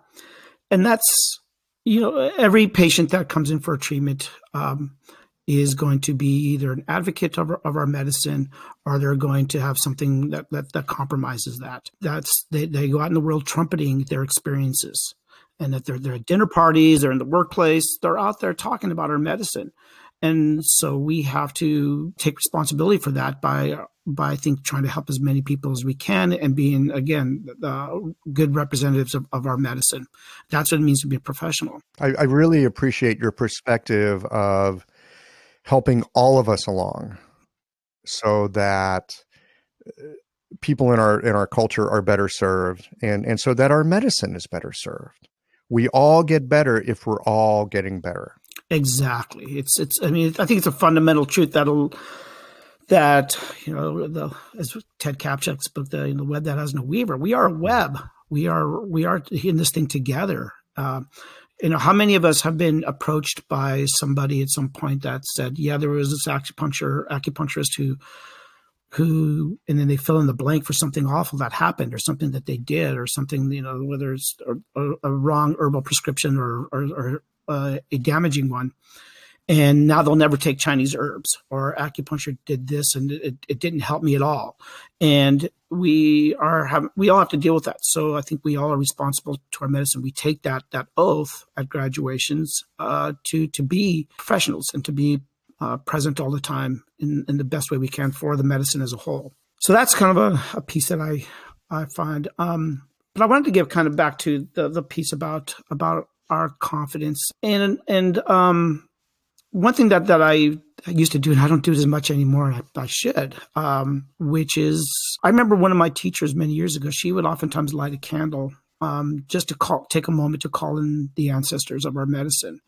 A: And that's you know every patient that comes in for a treatment um, is going to be either an advocate of our, of our medicine or they're going to have something that, that, that compromises that. That's they, they go out in the world trumpeting their experiences. And that they're, they're at dinner parties, they're in the workplace, they're out there talking about our medicine. And so we have to take responsibility for that by by I think trying to help as many people as we can and being again uh, good representatives of, of, our medicine. That's what it means to be a professional.
B: I, I really appreciate your perspective of helping all of us along so that uh, people in our in our culture are better served and and so that our medicine is better served we all get better if we're all getting better
A: exactly. It's it's i mean i think it's a fundamental truth that'll that you know the as ted kaptchuk's book the, you know, web that has no weaver we are a web. We are we are in this thing together. Uh, you know, how many of us have been approached by somebody at some point that said, "Yeah, there was this acupuncture acupuncturist who, who," and then they fill in the blank for something awful that happened, or something that they did, or something you know, whether it's a, a, a wrong herbal prescription or or, or uh, a damaging one, and now they'll never take Chinese herbs or acupuncture did this and it, it didn't help me at all. And we are have we all have to deal with that. So I think we all are responsible to our medicine. We take that that oath at graduations uh, to to be professionals and to be uh, present all the time in, in the best way we can for the medicine as a whole. So that's kind of a, a piece that I I find. Um, but I wanted to give kind of back to the the piece about about our confidence and and um one thing that that I used to do, and I don't do it as much anymore, and I, I should, um, which is I remember one of my teachers many years ago. She would oftentimes light a candle um, just to call, take a moment to call in the ancestors of our medicine.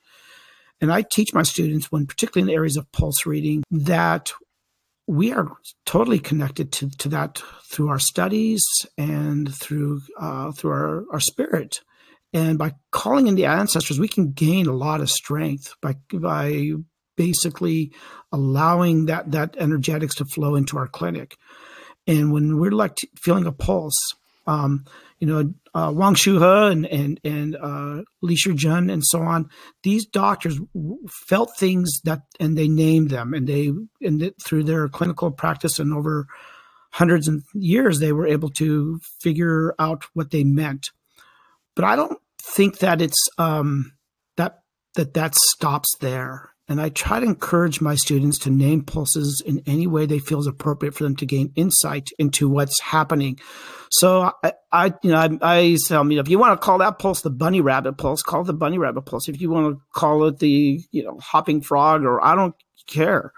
A: And I teach my students, when particularly in the areas of pulse reading, that we are totally connected to, to that through our studies and through uh, through our, our spirit. And by calling in the ancestors, we can gain a lot of strength by by basically allowing that that energetics to flow into our clinic. And when we're like feeling a pulse, um, you know, uh, Wang Shuhe and and and uh, Li Shijun and so on, these doctors felt things that and they named them, and they and through their clinical practice and over hundreds of years, they were able to figure out what they meant but I don't think that it's um, that that that stops there. And I try to encourage my students to name pulses in any way they feel is appropriate for them to gain insight into what's happening. So I, I you know, I, I tell me if you want to call that pulse the bunny rabbit pulse, call it the bunny rabbit pulse. If you want to call it the you know hopping frog, or I don't care.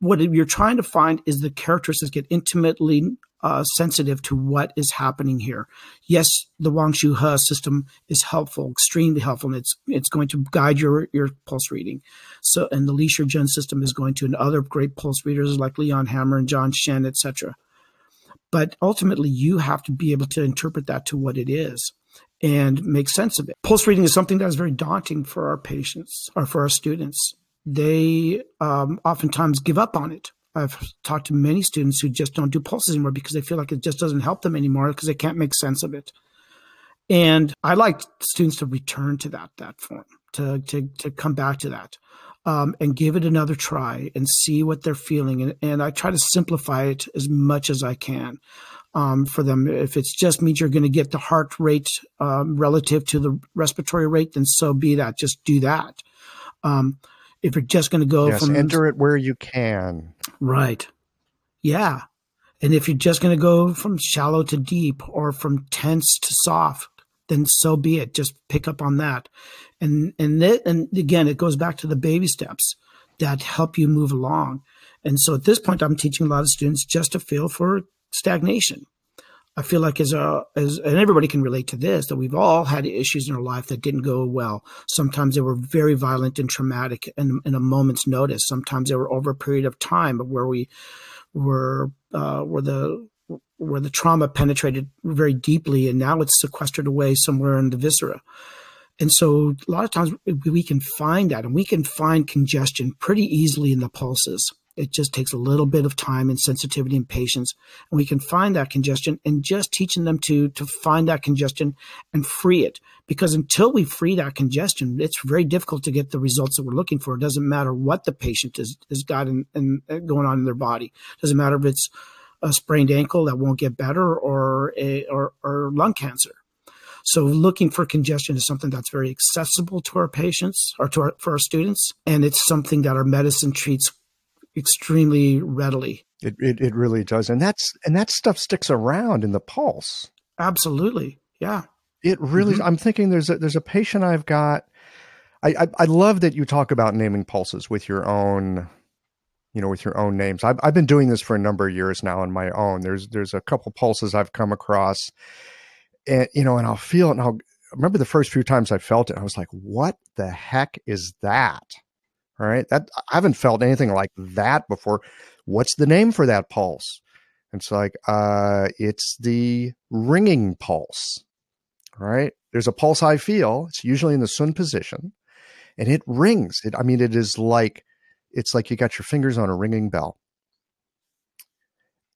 A: What you're trying to find is the characteristics get intimately uh, sensitive to what is happening here. Yes, the Wang Shu He system is helpful, extremely helpful, and it's it's going to guide your your pulse reading. So, and the Li Shijun system is going to, and other great pulse readers like Leon Hammer and John Shen, etc. But ultimately, you have to be able to interpret that to what it is and make sense of it. Pulse reading is something that is very daunting for our patients or for our students. They um, oftentimes give up on it I've talked to many students who just don't do pulses anymore because they feel like it just doesn't help them anymore because they can't make sense of it. And I like students to return to that that form, to to to come back to that. Um, and give it another try and see what they're feeling. And, and I try to simplify it as much as I can um, for them. If it's just means you're going to get the heart rate um, relative to the respiratory rate, then so be that. Just do that. Um, if you're just going to go
B: yes,
A: from
B: enter it where you can.
A: Right. Yeah. And if you're just going to go from shallow to deep or from tense to soft, then so be it. Just pick up on that. And and that, and again, it goes back to the baby steps that help you move along. And so at this point, I'm teaching a lot of students just to feel for stagnation. I feel like as a as and everybody can relate to this that we've all had issues in our life that didn't go well. Sometimes they were very violent and traumatic in, in a moment's notice. Sometimes they were over a period of time where we were uh, where the where the trauma penetrated very deeply and now it's sequestered away somewhere in the viscera. And so a lot of times we can find that and we can find congestion pretty easily in the pulses. It just takes a little bit of time and sensitivity and patience. And we can find that congestion and just teaching them to, to find that congestion and free it. Because until we free that congestion, it's very difficult to get the results that we're looking for. It doesn't matter what the patient has, has got in, in, uh, going on in their body. It doesn't matter if it's a sprained ankle that won't get better or a, or, or lung cancer. So looking for congestion is something that's very accessible to our patients or to our, for our students. And it's something that our medicine treats extremely readily.
B: It, it, it really does. And that's, and that stuff sticks around in the pulse.
A: Absolutely. Yeah.
B: It really, mm-hmm. I'm thinking there's a, there's a patient I've got. I, I, I love that you talk about naming pulses with your own, you know, with your own names. I've, I've been doing this for a number of years now on my own. There's, there's a couple pulses I've come across and, you know, and I'll feel it and I'll I remember the first few times I felt it. I was like, what the heck is that? All right. That I haven't felt anything like that before. What's the name for that pulse? It's like, uh, it's the ringing pulse. All right. There's a pulse I feel. It's usually in the cun position and it rings. It, I mean, it is like, it's like you got your fingers on a ringing bell.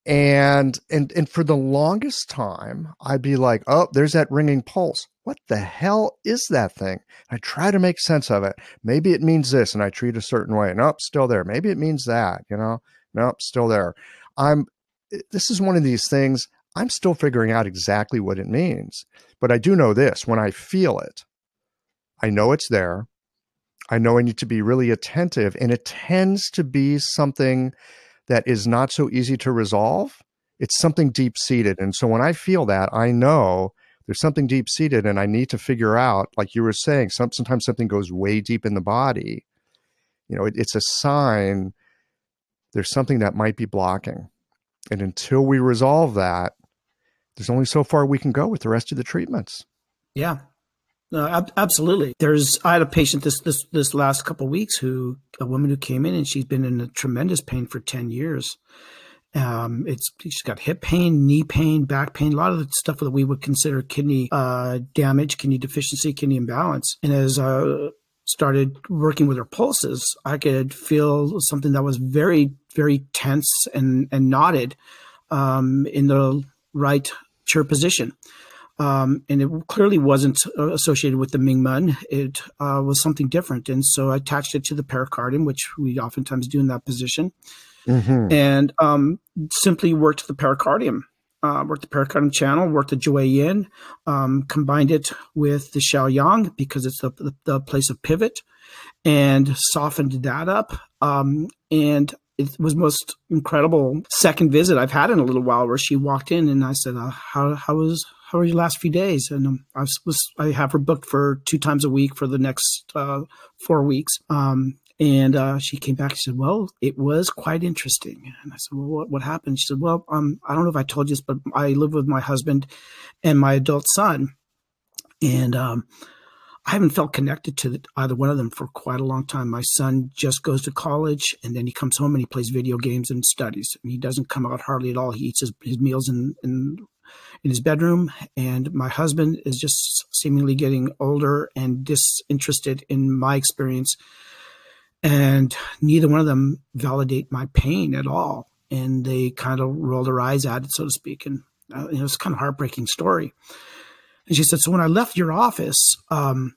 B: And, and, and for the longest time, I'd be like, oh, there's that ringing pulse what the hell is that thing? I try to make sense of it. Maybe it means this, and I treat a certain way. Nope, still there. Maybe it means that. You know, nope, still there. I'm. Eh, this is one of these things. I'm still figuring out exactly what it means, but I do know this: when I feel it, I know it's there. I know I need to be really attentive, and it tends to be something that is not so easy to resolve. It's something deep seated, and so when I feel that, I know there's something deep seated and I need to figure out, like you were saying, some, sometimes something goes way deep in the body. You know, it, it's a sign there's something that might be blocking. And until we resolve that, there's only so far we can go with the rest of the treatments.
A: Yeah. Ab- absolutely. There's I had a patient this this this last couple weeks who a woman who came in and she's been in a tremendous pain for 10 years um, it's she's got hip pain, knee pain, back pain, a lot of the stuff that we would consider kidney uh, damage, kidney deficiency, kidney imbalance. And as I started working with her pulses, I could feel something that was very, very tense and and knotted um, in the right chi position. Um, and it clearly wasn't associated with the Mingmen. It uh, was something different. And so I attached it to the pericardium, which we oftentimes do in that position mm-hmm. and um, simply worked the pericardium. Uh, worked the pericardium channel, worked the Jue Yin, um, combined it with the Shaoyang because it's the, the, the, place of pivot, and softened that up. Um, and it was most incredible second visit I've had in a little while, where she walked in and I said, uh, "How how was how are your last few days?" And um, I was I have her booked for two times a week for the next uh, four weeks. Um, and uh, she came back. She said, "Well, it was quite interesting." And I said, "Well, what, what happened?" She said, "Well, um, I don't know if I told you this, but I live with my husband and my adult son, and um, I haven't felt connected to either one of them for quite a long time. My son just goes to college, and then he comes home and he plays video games and studies. And he doesn't come out hardly at all. He eats his, his meals in, in in his bedroom, and my husband is just seemingly getting older and disinterested in my experience." and neither one of them validate my pain at all and they kind of roll their eyes at it so to speak and uh, you know it's kind of heartbreaking story And she said, so when I left your office, um,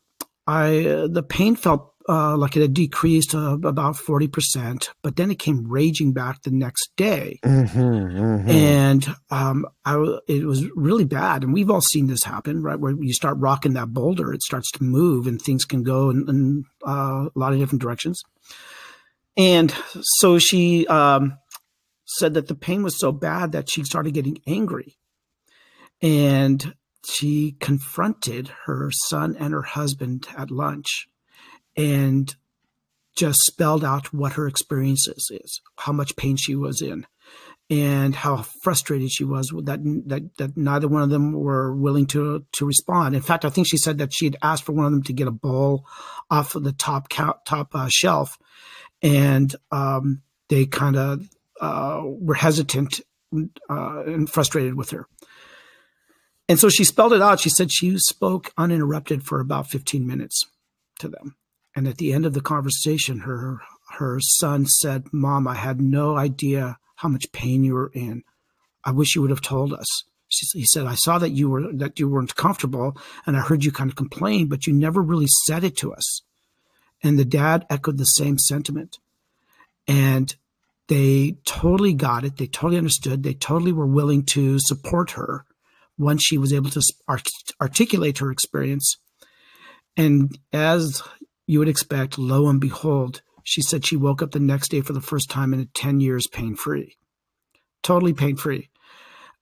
A: I uh, the pain felt uh, like it had decreased uh, about 40%, but then it came raging back the next day. Mm-hmm, mm-hmm. And um, I, it was really bad. And we've all seen this happen, right? Where you start rocking that boulder, it starts to move and things can go in, in uh, a lot of different directions. And so she um, said that the pain was so bad that she started getting angry. And she confronted her son and her husband at lunch and just spelled out what her experiences is, how much pain she was in, and how frustrated she was that that that neither one of them were willing to to respond. In fact, I think she said that she had asked for one of them to get a bowl off of the top top uh, shelf, and um, they kind of uh, were hesitant uh, and frustrated with her. And so she spelled it out. She said she spoke uninterrupted for about 15 minutes to them. And at the end of the conversation, her her son said, "Mom, I had no idea how much pain you were in. I wish you would have told us." She, he said, "I saw that you were that you weren't comfortable, and I heard you kind of complain, but you never really said it to us." And the dad echoed the same sentiment, and they totally got it. They totally understood. They totally were willing to support her once she was able to art- articulate her experience. And as you would expect, lo and behold, she said she woke up the next day for the first time in 10 years pain free. Totally pain free.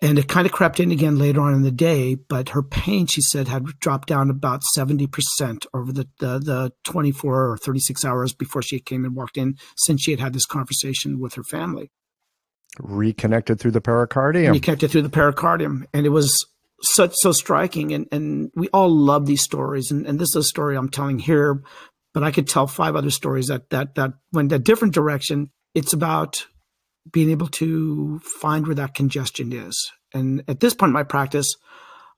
A: And it kind of crept in again later on in the day, but her pain, she said, had dropped down about 70% over the, the, the 24 or 36 hours before she came and walked in since she had had this conversation with her family.
B: Reconnected through the pericardium.
A: Reconnected through the pericardium. And it was such so striking and and we all love these stories and, and this is a story i'm telling here but I could tell five other stories that that that went a different direction. It's about being able to find where that congestion is. And at this point in my practice,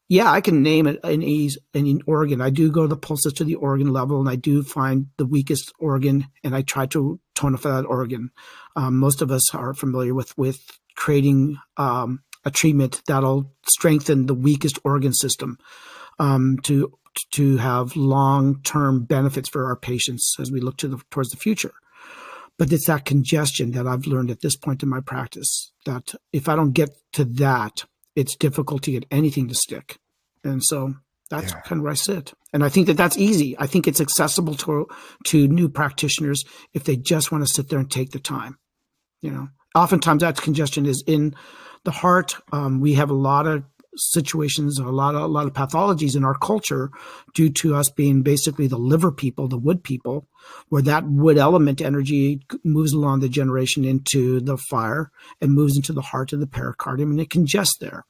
A: yeah, I can name it an ease an organ. I do go to the pulses to the organ level, and I do find the weakest organ, and I try to tonify that organ. Um, most of us are familiar with with creating um, a treatment that'll strengthen the weakest organ system um, to to have long term benefits for our patients as we look to the, towards the future. But it's that congestion that I've learned at this point in my practice that if I don't get to that, it's difficult to get anything to stick. And so that's yeah. kind of where I sit. And I think that that's easy. I think it's accessible to to new practitioners if they just want to sit there and take the time. You know, oftentimes that congestion is in the heart. Um, we have a lot of situations, a lot of a lot of pathologies in our culture due to us being basically the liver people, the wood people, where that wood element energy moves along the generation into the fire and moves into the heart of the pericardium and it congests there.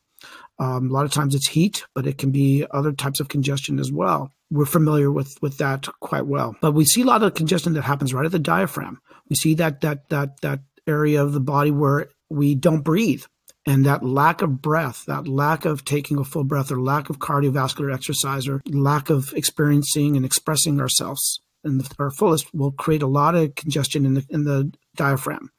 A: Um, a lot of times it's heat, but it can be other types of congestion as well. We're familiar with with that quite well. But we see a lot of congestion that happens right at the diaphragm. We see that that that that area of the body where we don't breathe and that lack of breath, that lack of taking a full breath, or lack of cardiovascular exercise, or lack of experiencing and expressing ourselves in our fullest will create a lot of congestion in the in the diaphragm.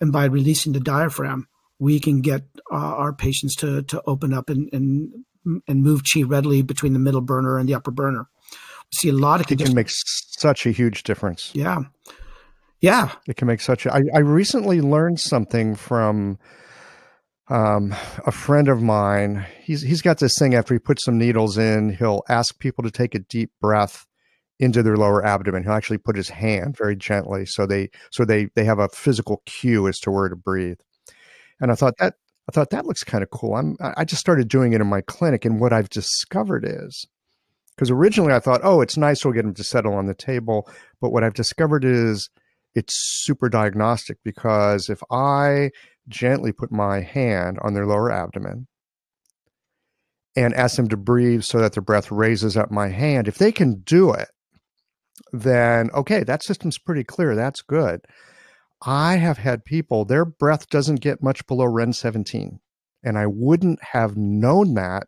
A: And by releasing the diaphragm, we can get uh, our patients to to open up and, and and move chi readily between the middle burner and the upper burner. We see a lot of congestion.
B: it can make such a huge difference.
A: Yeah, yeah,
B: it can make such. A, I, I recently learned something from um, a friend of mine, he's he's got this thing after he puts some needles in, he'll ask people to take a deep breath into their lower abdomen. He'll actually put his hand very gently so they so they they have a physical cue as to where to breathe. And I thought that I thought that looks kind of cool. I'm I just started doing it in my clinic, and what I've discovered is because originally I thought, oh, it's nice, we'll get them to settle on the table. But what I've discovered is it's super diagnostic because if I gently put my hand on their lower abdomen and ask them to breathe so that their breath raises up my hand. If they can do it, then okay, that system's pretty clear. That's good. I have had people, their breath doesn't get much below REN 17. And I wouldn't have known that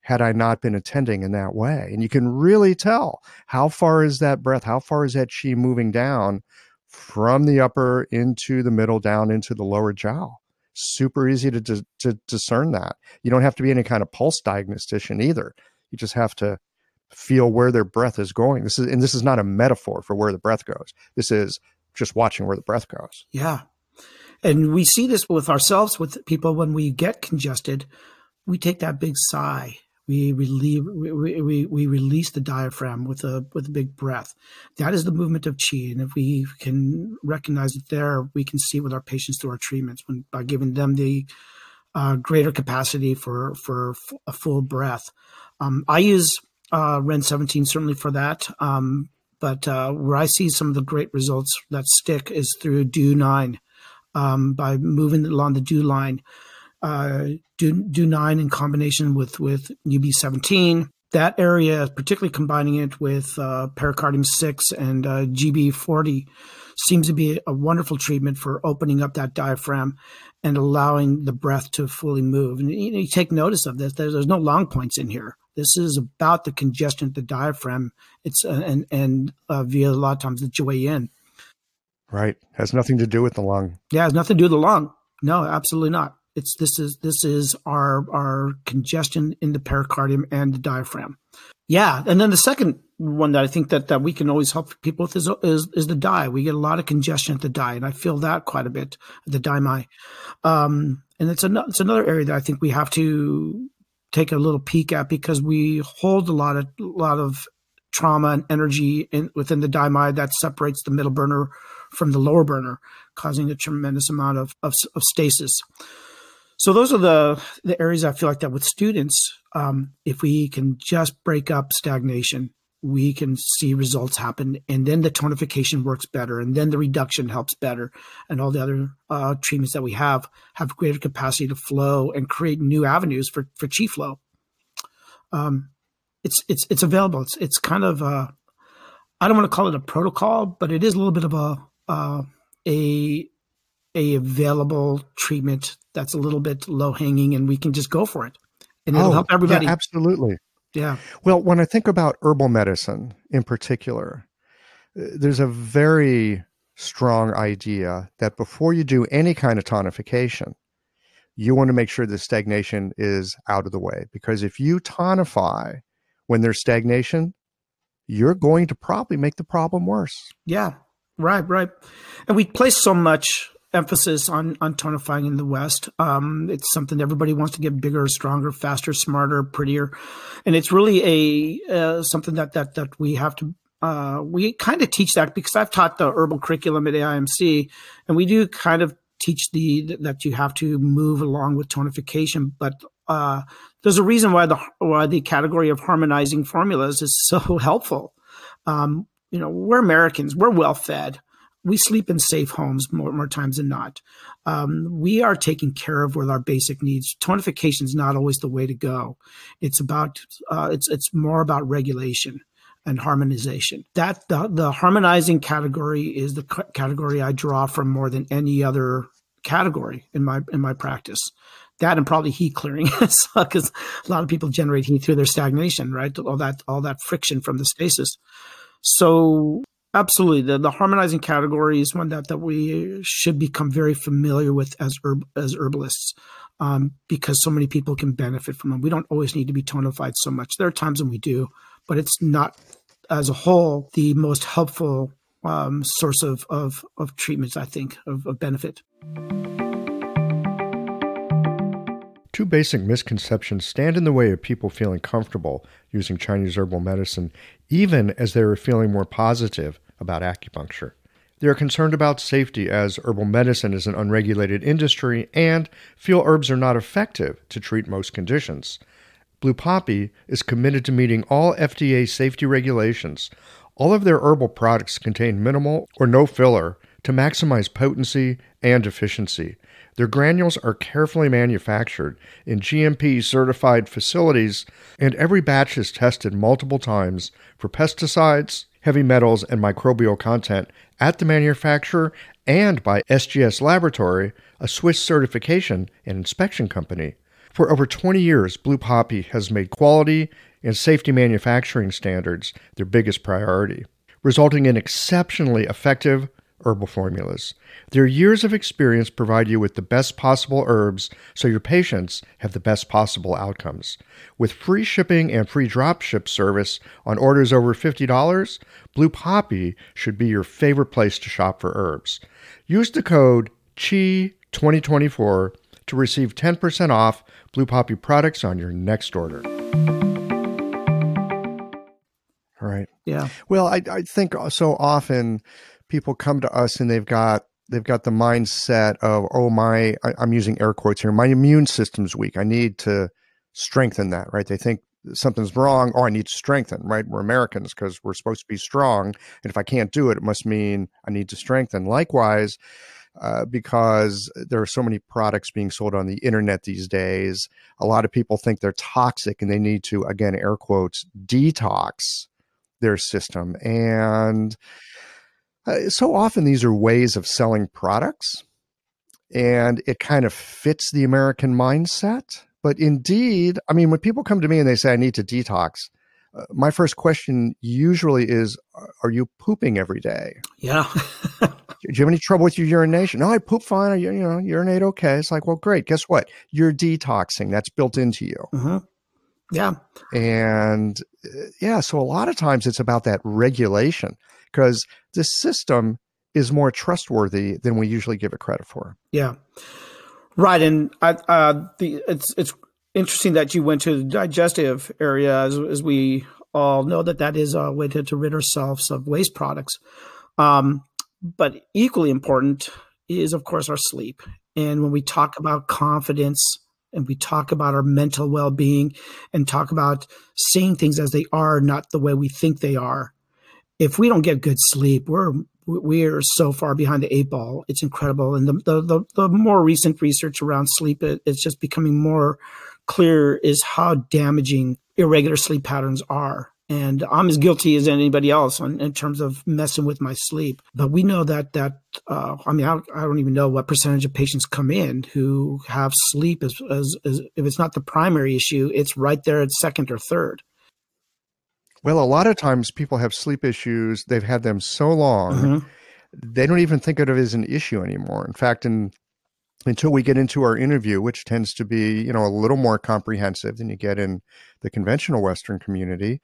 B: had I not been attending in that way. And you can really tell how far is that breath, how far is that chi moving down from the upper into the middle, down into the lower jiao super easy to, to, to discern that. You don't have to be any kind of pulse diagnostician either. You just have to feel where their breath is going. This is and this is not a metaphor for where the breath goes. This is just watching where the breath goes.
A: Yeah. And we see this with ourselves, with people when we get congested, we take that big sigh. We relieve, we, we, we release the diaphragm with a with a big breath. That is the movement of chi, and if we can recognize it there, we can see it with our patients through our treatments when by giving them the uh, greater capacity for for a full breath. Um, I use uh, Ren 17 certainly for that. Um, but uh, where I see some of the great results that stick is through Du 9 um, by moving along the Du line. Uh, do, Du 9 in combination with, with UB17. That area, particularly combining it with uh, pericardium 6 and uh, GB40, seems to be a wonderful treatment for opening up that diaphragm and allowing the breath to fully move. And you, know, you take notice of this. There's, there's no lung points in here. This is about the congestion of the diaphragm. It's uh, and and uh, via a lot of times the Jue Yin.
B: Right, has nothing to do with the lung.
A: Yeah, has nothing to do with the lung. No, absolutely not. It's this is this is our our congestion in the pericardium and the diaphragm. Yeah, and then the second one that I think that, that we can always help people with is, is, is the dai. We get a lot of congestion at the dai, and I feel that quite a bit the dai Um, and it's, an, it's another area that I think we have to take a little peek at because we hold a lot of a lot of trauma and energy in, within the daimai that separates the middle burner from the lower burner, causing a tremendous amount of, of, of stasis. So those are the the areas I feel like that with students, um, if we can just break up stagnation we can see results happen and then the tonification works better and then the reduction helps better and all the other uh, treatments that we have have greater capacity to flow and create new avenues for, for chi flow. Um, it's it's it's available. It's it's kind of I don't want to call it a protocol but it is a little bit of a uh, a a available treatment that's a little bit low hanging and we can just go for it and it'll
B: oh,
A: help everybody
B: yeah, absolutely
A: yeah.
B: Well, when I think about herbal medicine in particular, uh, there's a very strong idea that before you do any kind of tonification, you want to make sure the stagnation is out of the way. Because if you tonify when there's stagnation, you're going to probably make the problem worse.
A: Yeah, right, right. And we place so much emphasis on on tonifying in the West. Um, it's something everybody wants to get bigger, stronger, faster, smarter, prettier, and it's really a uh, something that that that we have to. Uh, we kind of teach that because I've taught the herbal curriculum at AIMC, and we do kind of teach the that you have to move along with tonification, but uh, there's a reason why the why the category of harmonizing formulas is so helpful. Um, you know, we're Americans, we're well fed we sleep in safe homes more, more times than not. Um, we are taken care of with our basic needs. Tonification is not always the way to go. It's about uh, it's it's more about regulation and harmonization. That the, the harmonizing category is the c- category I draw from more than any other category in my in my practice. That and probably heat clearing, because a lot of people generate heat through their stagnation, right? All that all that friction from the stasis. So Absolutely, the, the harmonizing category is one that, that we should become very familiar with as herb, as herbalists, um, because so many people can benefit from them. We don't always need to be tonified so much. There are times when we do, but it's not, as a whole, the most helpful um, source of, of of treatments. I think of, of benefit.
B: Two basic misconceptions stand in the way of people feeling comfortable using Chinese herbal medicine, even as they are feeling more positive about acupuncture. They are concerned about safety as herbal medicine is an unregulated industry and feel herbs are not effective to treat most conditions. Blue Poppy is committed to meeting all FDA safety regulations. All of their herbal products contain minimal or no filler to maximize potency and efficiency. Their granules are carefully manufactured in GMP certified facilities, and every batch is tested multiple times for pesticides, heavy metals, and microbial content at the manufacturer and by SGS Laboratory, a Swiss certification and inspection company. For over 20 years, Blue Poppy has made quality and safety manufacturing standards their biggest priority, resulting in exceptionally effective herbal formulas. Their years of experience provide you with the best possible herbs so your patients have the best possible outcomes. With free shipping and free drop ship service on orders over $50, Blue Poppy should be your favorite place to shop for herbs. Use the code CHI2024 to receive 10% off Blue Poppy products on your next order. All right.
A: Yeah.
B: Well, I, I think so often people come to us and they've got they've got the mindset of oh my I, i'm using air quotes here my immune system's weak. I need to strengthen that right? They think something's wrong. Oh i need to strengthen right? We're americans because we're supposed to be strong. And if i can't do it it must mean i need to strengthen. Likewise uh, because there are so many products being sold on the internet these days a lot of people think they're toxic and they need to again air quotes detox their system. And uh, so often these are ways of selling products and it kind of fits the American mindset. But indeed, I mean, when people come to me and they say, I need to detox, uh, my first question usually is, Are you pooping every day?
A: Yeah.
B: Do you have any trouble with your urination? No, I poop fine. I, you know, urinate okay. It's like, well, great. Guess what? You're detoxing. That's built into you.
A: Mm-hmm. Yeah.
B: And uh, yeah, so a lot of times it's about that regulation because this system is more trustworthy than we usually give it credit for.
A: Yeah, right. And I, uh, the it's it's interesting that you went to the digestive area, as, as we all know that that is a way to, to rid ourselves of waste products. Um, but equally important is, of course, our sleep. And when we talk about confidence and we talk about our mental well being and talk about seeing things as they are, not the way we think they are, if we don't get good sleep, we're we're so far behind the eight ball. It's incredible, and the the the, the more recent research around sleep, it, it's just becoming more clear is how damaging irregular sleep patterns are. And I'm as guilty as anybody else in terms of messing with my sleep. But we know that that uh, I mean I, I, don't even know what percentage of patients come in who have sleep as, as, as if it's not the primary issue, it's right there at second or third.
B: Well, a lot of times people have sleep issues. They've had them so long, mm-hmm. they don't even think of it as an issue anymore. In fact, in, until we get into our interview, which tends to be, you know, a little more comprehensive than you get in the conventional Western community,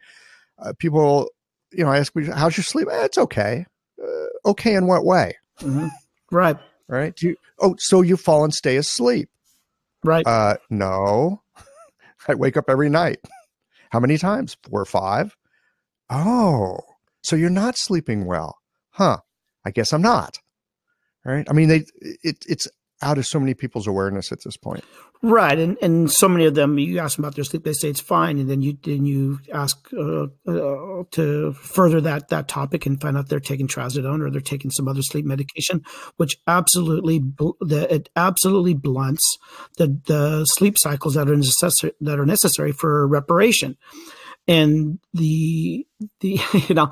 B: uh, people, you know, I ask me, "How's your sleep?" Eh, it's okay. Uh, okay, in what way?
A: Mm-hmm. Right.
B: Right. Do you, oh, so you fall and stay asleep?
A: Right.
B: Uh, no. I wake up every night. How many times? Four or five. Oh, so you're not sleeping well, huh? I guess I'm not. Right? I mean, they it, it's out of so many people's awareness at this point.
A: Right, and and so many of them, you ask them about their sleep, they say it's fine, and then you then you ask uh, uh, to further that that topic and find out they're taking trazodone or they're taking some other sleep medication, which absolutely the, it absolutely blunts the the sleep cycles that are necessary that are necessary for reparation and the the you know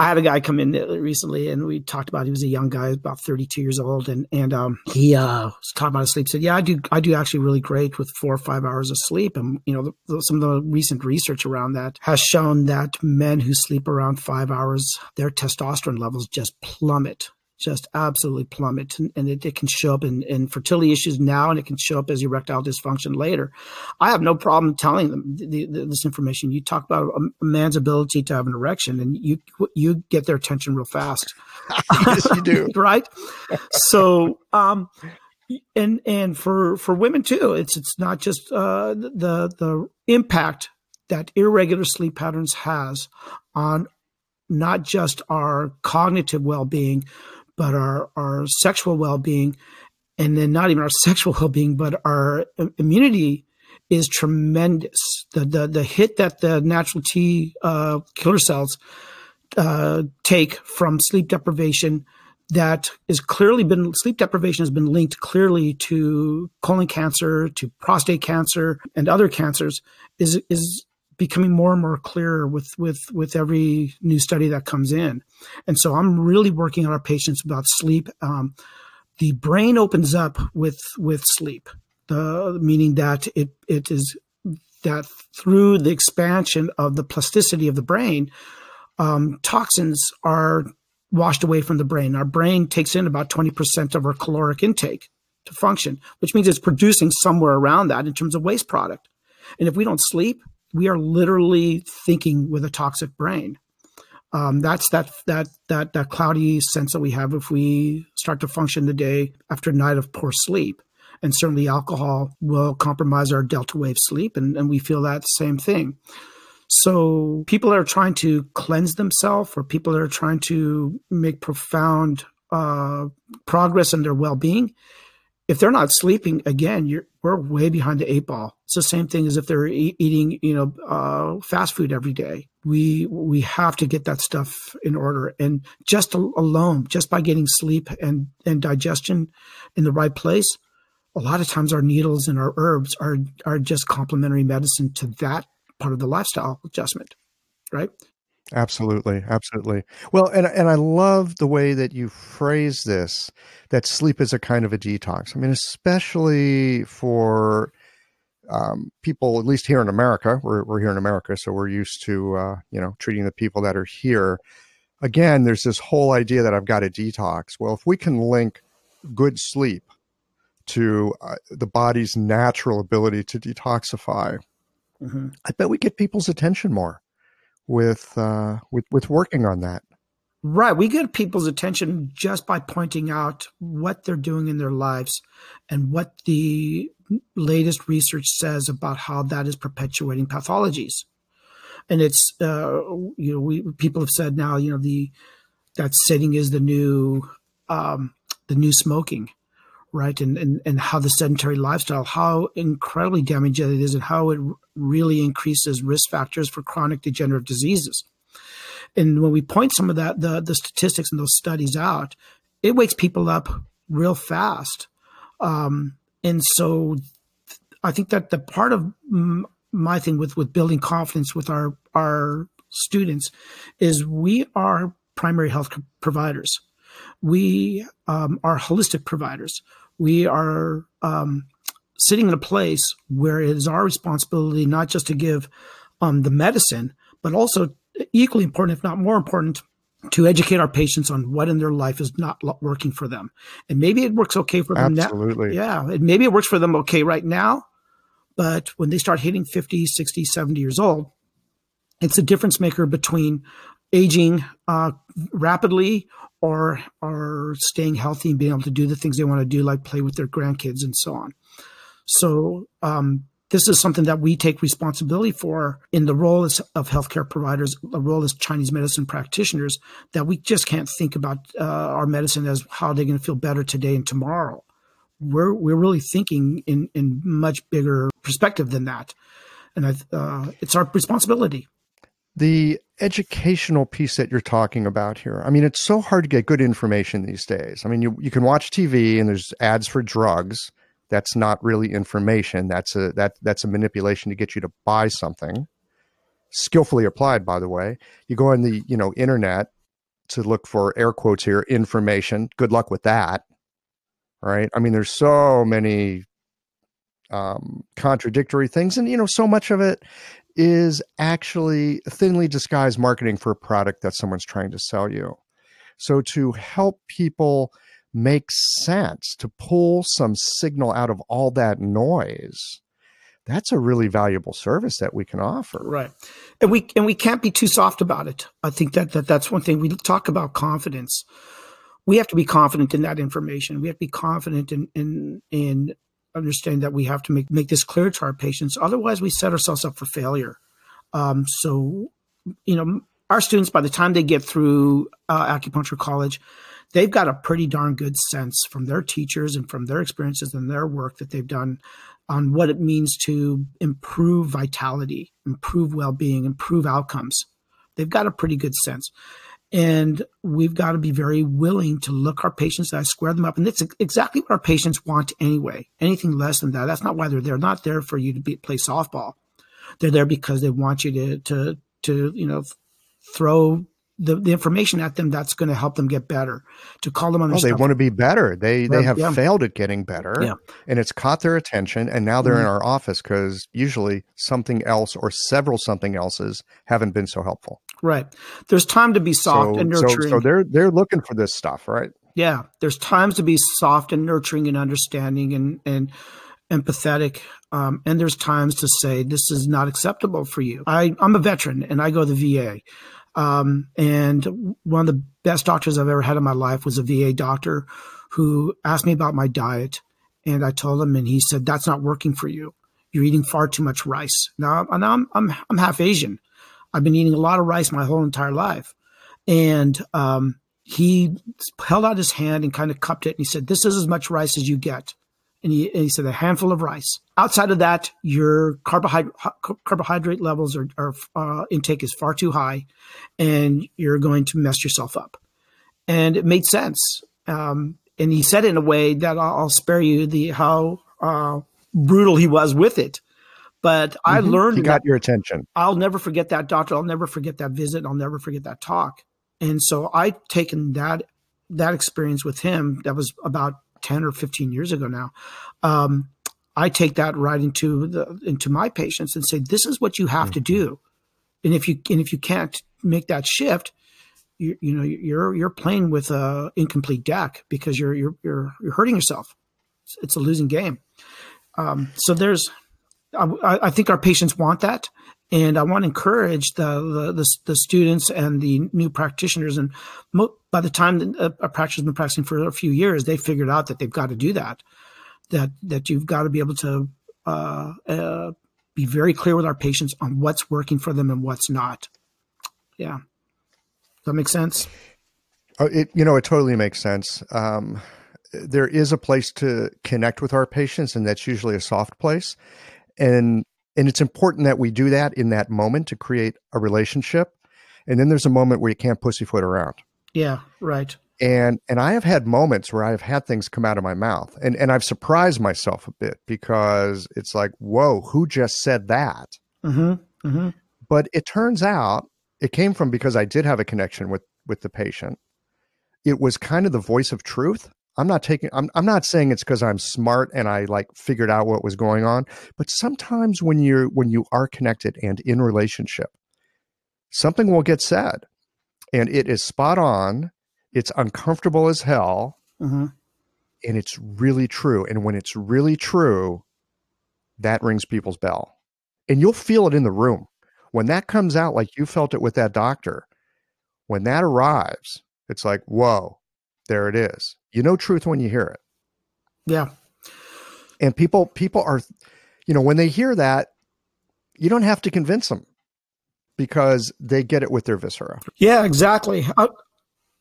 A: I had a guy come in recently and we talked about he was a young guy about 32 years old. And and um, he uh, was talking about his sleep. Said yeah I do I do actually really great with four or five hours of sleep. And you know the, the, some of the recent research around that has shown that men who sleep around five hours their testosterone levels just plummet just absolutely plummet and, and it, it, can show up in, in, fertility issues now and it can show up as erectile dysfunction later. I have no problem telling them the, the, this information. You talk about a, a, man's ability to have an erection and you you get their attention real fast.
B: Yes you do.
A: Right? So um and and for for women too it's it's not just uh the the impact that irregular sleep patterns has on not just our cognitive well-being but our our sexual well being, and then not even our sexual well being, but our immunity is tremendous. The the the hit that the natural T uh, killer cells uh, take from sleep deprivation that is clearly been sleep deprivation has been linked clearly to colon cancer, to prostate cancer, and other cancers is is becoming more and more clear with with with every new study that comes in and so i'm really working on our patients about sleep um, the brain opens up with with sleep the meaning that it it is that through the expansion of the plasticity of the brain um, toxins are washed away from the brain. Our brain takes in about 20% of our caloric intake to function, which means it's producing somewhere around that in terms of waste product. And if we don't sleep, we are literally thinking with a toxic brain. Um, that's that that that that cloudy sense that we have if we start to function the day after a night of poor sleep. And certainly alcohol will compromise our delta wave sleep, and, and we feel that same thing. So people that are trying to cleanse themselves or people that are trying to make profound uh, progress in their well-being, if they're not sleeping, again, you're we're way behind the eight ball. It's the same thing as if they're e- eating, you know, uh, fast food every day. We we have to get that stuff in order, and just alone, just by getting sleep and and digestion in the right place, a lot of times our needles and our herbs are are just complementary medicine to that part of the lifestyle adjustment, right?
B: Absolutely, absolutely. Well, and and I love the way that you phrase this that sleep is a kind of a detox. I mean, especially for um, people, at least here in America, we're we're here in America, so we're used to uh, you know treating the people that are here. Again, there's this whole idea that I've got to detox. Well, if we can link good sleep to uh, the body's natural ability to detoxify, mm-hmm. I bet we get people's attention more with uh, with with working on that.
A: Right, we get people's attention just by pointing out what they're doing in their lives and what the latest research says about how that is perpetuating pathologies. And it's uh, you know we people have said now you know the that sitting is the new um, the new smoking right? And, and, and how the sedentary lifestyle, how incredibly damaging it is, and how it really increases risk factors for chronic degenerative diseases. And when we point some of that, the, the statistics and those studies out, it wakes people up real fast. Um, and so I think that the part of my thing with, with building confidence with our, our students is we are primary health providers we um, are holistic providers. We are um, sitting in a place where it is our responsibility not just to give um, the medicine, but also equally important, if not more important, to educate our patients on what in their life is not working for them. And maybe it works okay for them
B: Absolutely.
A: now. Yeah. And maybe it works for them okay right now. But when they start hitting 50, 60, 70 years old, it's a difference maker between aging uh, rapidly or are staying healthy and being able to do the things they want to do, like play with their grandkids and so on. So um, this is something that we take responsibility for in the role as, of healthcare providers, the role as Chinese medicine practitioners, that we just can't think about uh, our medicine as how they're going to feel better today and tomorrow. We're we're really thinking in in much bigger perspective than that, and I, uh, it's our responsibility
B: the educational piece that you're talking about here. I mean, it's so hard to get good information these days. I mean, you, you can watch TV and there's ads for drugs. That's not really information. That's a that that's a manipulation to get you to buy something. Skillfully applied, by the way. You go on the, you know, internet to look for air quotes here, information. Good luck with that. Right? I mean, there's so many um, contradictory things and you know so much of it is actually thinly disguised marketing for a product that someone's trying to sell you. So to help people make sense, to pull some signal out of all that noise, that's a really valuable service that we can offer.
A: Right. And we and we can't be too soft about it. I think that, that that's one thing we talk about confidence. We have to be confident in that information. We have to be confident in in in understand that we have to make make this clear to our patients. Otherwise, we set ourselves up for failure. Um, so, you know, our students, by the time they get through uh, acupuncture college, they've got a pretty darn good sense from their teachers and from their experiences and their work that they've done on what it means to improve vitality, improve well-being, improve outcomes. They've got a pretty good sense. And we've got to be very willing to look our patients eye square them up. And it's exactly what our patients want anyway. Anything less than that, that's not why they're there. They're not there for you to be, play softball. They're there because they want you to, to, to, you know, throw the, the information at them that's going to help them get better to call them on
B: oh, they want to be better they they have
A: yeah.
B: failed at getting better
A: yeah.
B: and it's caught their attention and now they're mm-hmm. in our office because usually something else or several something else's haven't been so helpful
A: right there's time to be soft
B: so,
A: and nurturing
B: so, so they're they're looking for this stuff right
A: yeah there's times to be soft and nurturing and understanding and and empathetic um, and there's times to say this is not acceptable for you I, i'm a veteran and i go to the va um, and one of the best doctors I've ever had in my life was a VA doctor who asked me about my diet. And I told him, and he said, That's not working for you. You're eating far too much rice. Now, now I'm, I'm, I'm half Asian. I've been eating a lot of rice my whole entire life. And um, he held out his hand and kind of cupped it. And he said, This is as much rice as you get and he, and he, said a handful of rice. Outside of that, your carbohydrate carbohydrate levels are uh, intake is far too high, and you're going to mess yourself up. And it made sense. Um, and he said it in a way that I'll, I'll spare you the how uh, brutal he was with it. But mm-hmm. I learned
B: he got your attention.
A: I'll never forget that doctor. I'll never forget that visit. I'll never forget that talk. And so I taken that that experience with him. That was about 10 or 15 years ago now. Um, I take that right into the into my patients and say, this is what you have mm-hmm. to do. And if you and if you can't make that shift, you, you know you're you're playing with a incomplete deck because you're you're you're, you're hurting yourself. It's, it's a losing game. Um, so there's, I, I, think our patients want that, and I want to encourage the the, the, the students and the new practitioners. And mo- by the time a, a practitioner has been practicing for a few years, they figured out that they've got to do that. That that you've got to be able to uh, uh, be very clear with our patients on what's working for them and what's not. Yeah, does that make sense?
B: Oh, it you know it totally makes sense. Um, there is a place to connect with our patients, and that's usually a soft place. And and it's important that we do that in that moment to create a relationship. And then there's a moment where you can't pussyfoot around.
A: Yeah right.
B: And and i have had moments where i've had things come out of my mouth and and i've surprised myself a bit because it's like whoa who just said that?
A: Mm-hmm, mm-hmm.
B: but it turns out it came from because i did have a connection with with the patient. It was kind of the voice of truth I'm not taking I'm I'm not saying it's because I'm smart and I like figured out what was going on, but sometimes when you're when you are connected and in relationship, something will get said and it is spot on. It's uncomfortable as hell.
A: Mm-hmm.
B: And it's really true. And when it's really true, that rings people's bell. And you'll feel it in the room. When that comes out, like you felt it with that doctor, when that arrives, it's like, whoa, there it is. You know truth when you hear it.
A: Yeah.
B: And people people are you know, when they hear that, you don't have to convince them because they get it with their viscera.
A: Yeah, exactly. I,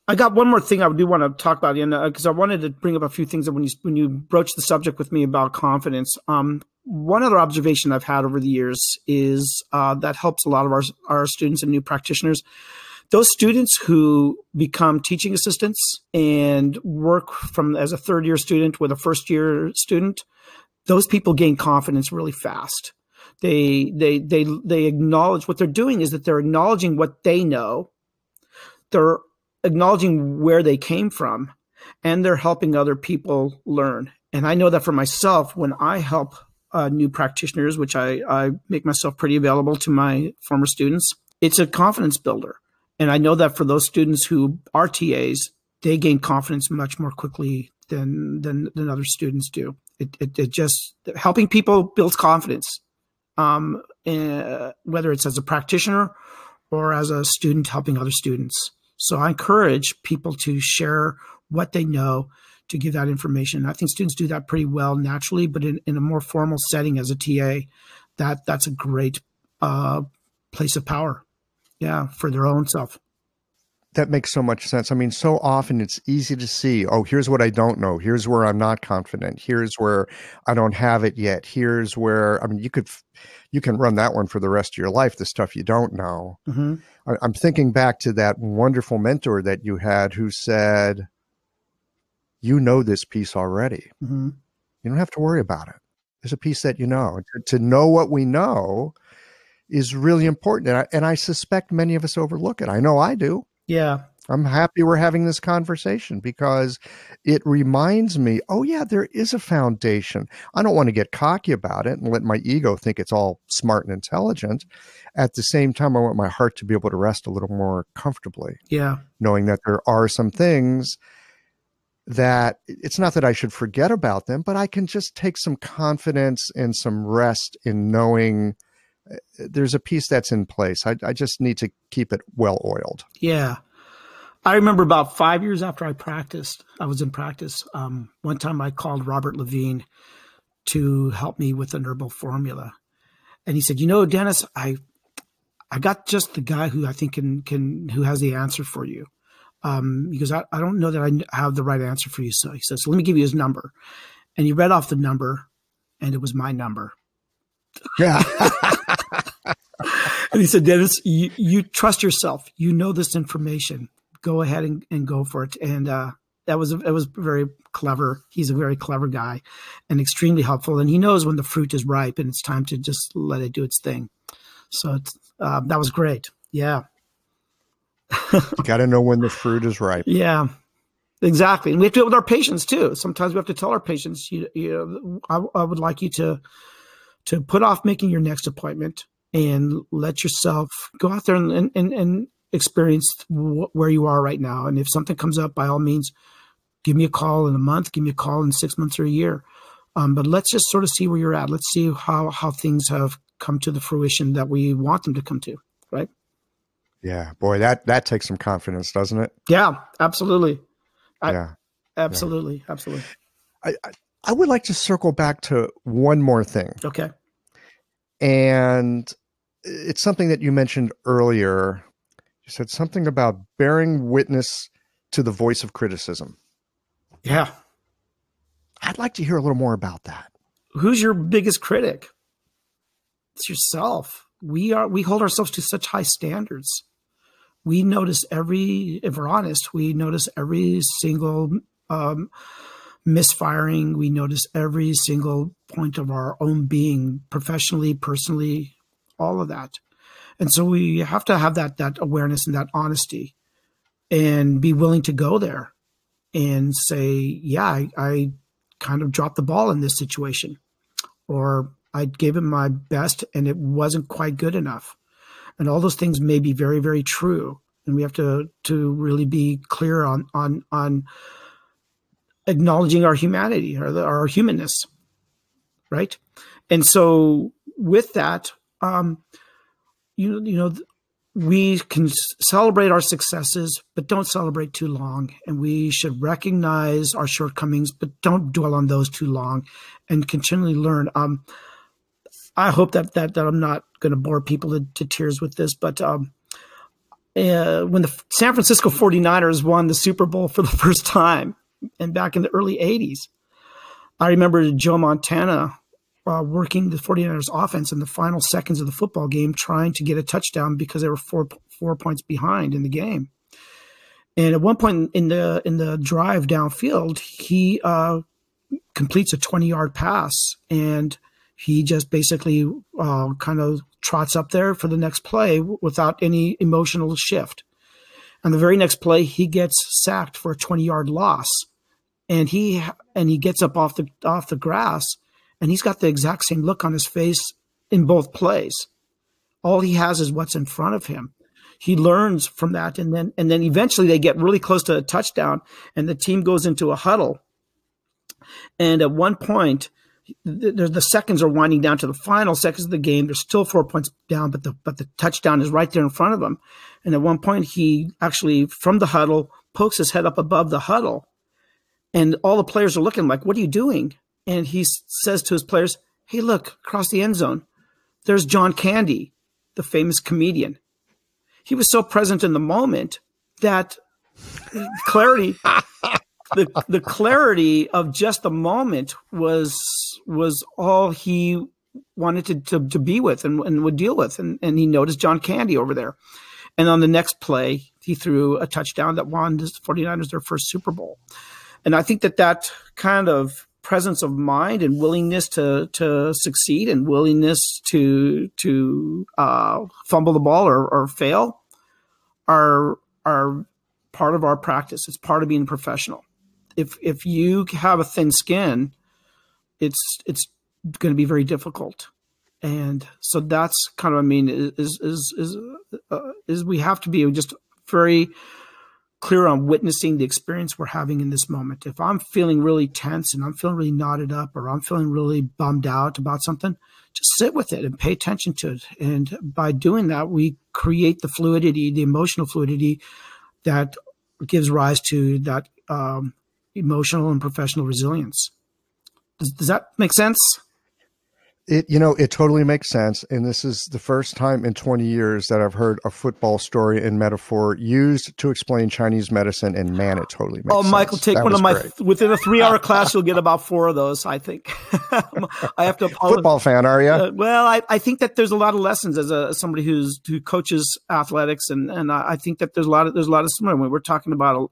A: I got one more thing I do want to talk about, and because uh, I wanted to bring up a few things that when you when you broach the subject with me about confidence. Um, one other observation I've had over the years is uh, that helps a lot of our our students and new practitioners those students who become teaching assistants and work from as a third year student with a first year student, those people gain confidence really fast. They they they they acknowledge what they're doing is that they're acknowledging what they know. They're acknowledging where they came from and they're helping other people learn. And I know that for myself, when I help uh, new practitioners, which I, I make myself pretty available to my former students, it's a confidence builder. And I know that for those students who are TAs, they gain confidence much more quickly than than, than other students do. It, it, it just helping people builds confidence, um, uh, whether it's as a practitioner or as a student helping other students. So I encourage people to share what they know to give that information. I think students do that pretty well naturally, but in, in a more formal setting as a TA, that that's a great uh, place of power yeah, for their own self.
B: That makes so much sense. I mean, so often it's easy to see, oh, here's what I don't know. Here's where I'm not confident. Here's where I don't have it yet. Here's where, I mean, you could, you can run that one for the rest of your life, the stuff you don't know.
A: Mm-hmm.
B: I, I'm thinking back to that wonderful mentor that you had who said, you know this piece already.
A: Mm-hmm.
B: You don't have to worry about it. There's a piece that you know. To, to know what we know is really important. And I, and I suspect many of us overlook it. I know I do.
A: Yeah.
B: I'm happy we're having this conversation because it reminds me, oh, yeah, there is a foundation. I don't want to get cocky about it and let my ego think it's all smart and intelligent. At the same time, I want my heart to be able to rest a little more comfortably.
A: Yeah.
B: Knowing that there are some things that it's not that I should forget about them, but I can just take some confidence and some rest in knowing there's a piece that's in place. I, I just need to keep it well oiled.
A: Yeah. I remember about five years after I practiced, I was in practice. Um, one time I called Robert Levine to help me with an herbal formula. And he said, you know, Dennis, I, I got just the guy who I think can, can, who has the answer for you. Um, because I, I don't know that I have the right answer for you. So he says, let me give you his number. And he read off the number and it was my number.
B: Yeah.
A: and he said, Dennis, you, you trust yourself. You know this information go ahead and, and go for it. And uh, that was that was very clever. He's a very clever guy, and extremely helpful. And he knows when the fruit is ripe and it's time to just let it do its thing. So it's, uh, that was great. Yeah.
B: you got to know when the fruit is ripe.
A: Yeah. Exactly, and we have to it with our patients too. Sometimes we have to tell our patients, you, you know, I, I would like you to to put off making your next appointment and let yourself go out there and, and, and experience wh- where you are right now. And if something comes up, by all means, give me a call in a month, give me a call in six months or a year. Um, but let's just sort of see where you're at. Let's see how how things have come to the fruition that we want them to come to. Right.
B: Yeah, boy, that that takes some confidence, doesn't it?
A: Yeah, absolutely.
B: I, yeah,
A: absolutely, yeah. absolutely.
B: I, I I would like to circle back to one more thing.
A: Okay.
B: And it's something that you mentioned earlier you said something about bearing witness to the voice of criticism.
A: Yeah.
B: I'd like to hear a little more about that.
A: Who's your biggest critic? It's yourself. We are we hold ourselves to such high standards. We notice every if we're honest, we notice every single um, misfiring. We notice every single point of our own being, professionally, personally, all of that. And so we have to have that that awareness and that honesty and be willing to go there and say, yeah, I, I kind of dropped the ball in this situation. Or I gave it my best and it wasn't quite good enough. And all those things may be very, very true. And we have to to really be clear on on on acknowledging our humanity or the, our humanness, right? And so with that, um, you you know we can celebrate our successes, but don't celebrate too long. And we should recognize our shortcomings, but don't dwell on those too long, and continually learn. Um, I hope that that, that I'm not going to bore people to, to, tears with this, but um, uh, when the San Francisco 49ers won the Super Bowl for the first time, and back in the early 80s, I remember Joe Montana uh, working the 49ers offense in the final seconds of the football game, trying to get a touchdown because they were four four points behind in the game. And at one point in the in the drive downfield, he uh, completes a 20 yard pass, and he just basically uh, kind of trots up there for the next play without any emotional shift. And the very next play, he gets sacked for a 20 yard loss, and he and he gets up off the off the grass and he's got the exact same look on his face in both plays. All he has is what's in front of him. He learns from that, and then and then eventually they get really close to a touchdown, and the team goes into a huddle. And at one point, the, the seconds are winding down to the final seconds of the game. They're still four points down, but the but the touchdown is right there in front of him. And at one point, he actually from the huddle pokes his head up above the huddle, and all the players are looking like, "What are you doing?" and he says to his players, Hey, look, across the end zone, there's John Candy, the famous comedian. He was so present in the moment that clarity, the, the clarity of just the moment was, was all he wanted to, to, to be with and, and would deal with. And, and he noticed John Candy over there. And on the next play, he threw a touchdown that won the 49ers their first Super Bowl. And I think that that kind of presence of mind and willingness to to succeed and willingness to to uh, fumble the ball or, or fail are are part of our practice. It's part of being professional. If if you have a thin skin, it's it's going to be very difficult. And so that's kind of I mean is is is uh, is we have to be just very clear on witnessing the experience we're having in this moment. If I'm feeling really tense and I'm feeling really knotted up or I'm feeling really bummed out about something, just sit with it and pay attention to it. And by doing that, we create the fluidity, the emotional fluidity that gives rise to that um, emotional and professional resilience. Does, does that make sense?
B: It you know it totally makes sense, and this is the first time in 20 years that I've heard a football story and metaphor used to explain Chinese medicine, and man, it totally makes.
A: Oh,
B: sense.
A: Michael, take
B: That
A: one of my
B: great.
A: within a three-hour class. You'll get about four of those. I think. I have to apologize.
B: football fan, are you?
A: Uh, well, I, I think that there's a lot of lessons as a as somebody who's who coaches athletics, and and I I think that there's a lot of there's a lot of similar when we're talking about uh,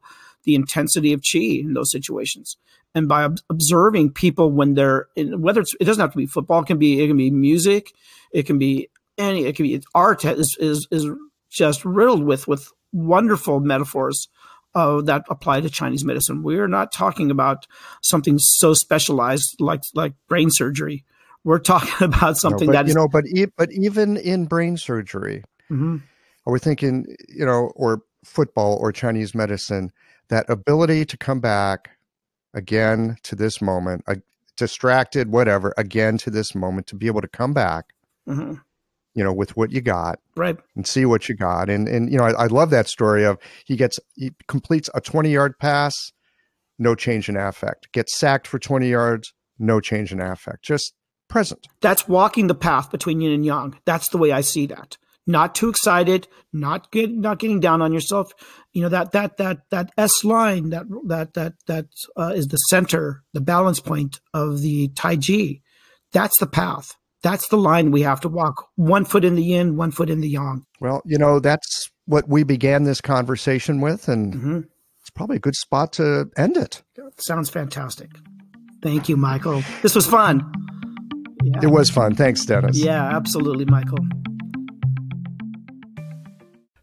A: the intensity of chi in those situations, and by ob- observing people when they're in, whether it's it doesn't have to be football, it can be it can be music, it can be any it can be art is is is just riddled with with wonderful metaphors. Uh, that apply to Chinese medicine. We're not talking about something so specialized like like brain surgery. We're talking about
B: No,
A: something
B: but,
A: that
B: you
A: is
B: know, but e- but even in brain surgery,
A: Mhm.
B: are we thinking, you know, or football or Chinese medicine, that ability to come back again to this moment, uh, distracted, whatever, again to this moment, to be able to come back,
A: Mhm.
B: you know, with what you got
A: right.
B: and see what you got. And and you know, I, I love that story of he gets he completes a twenty yard pass, no change in affect. Gets sacked for twenty yards, no change in affect. Just present.
A: That's walking the path between yin and yang. That's the way I see that. Not too excited, not get, not getting down on yourself. You know that that that that S line that that that that uh, is the center, the balance point of the Tai Chi. That's the path. That's the line we have to walk. One foot in the yin, one foot in the yang.
B: Well, you know, that's what we began this conversation with, and
A: hmm
B: it's probably a good spot to end it.
A: Sounds fantastic. Thank you, Michael. This was fun. Yeah.
B: It was fun. Thanks, Dennis.
A: Yeah, absolutely, Michael.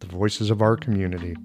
B: the voices of our community.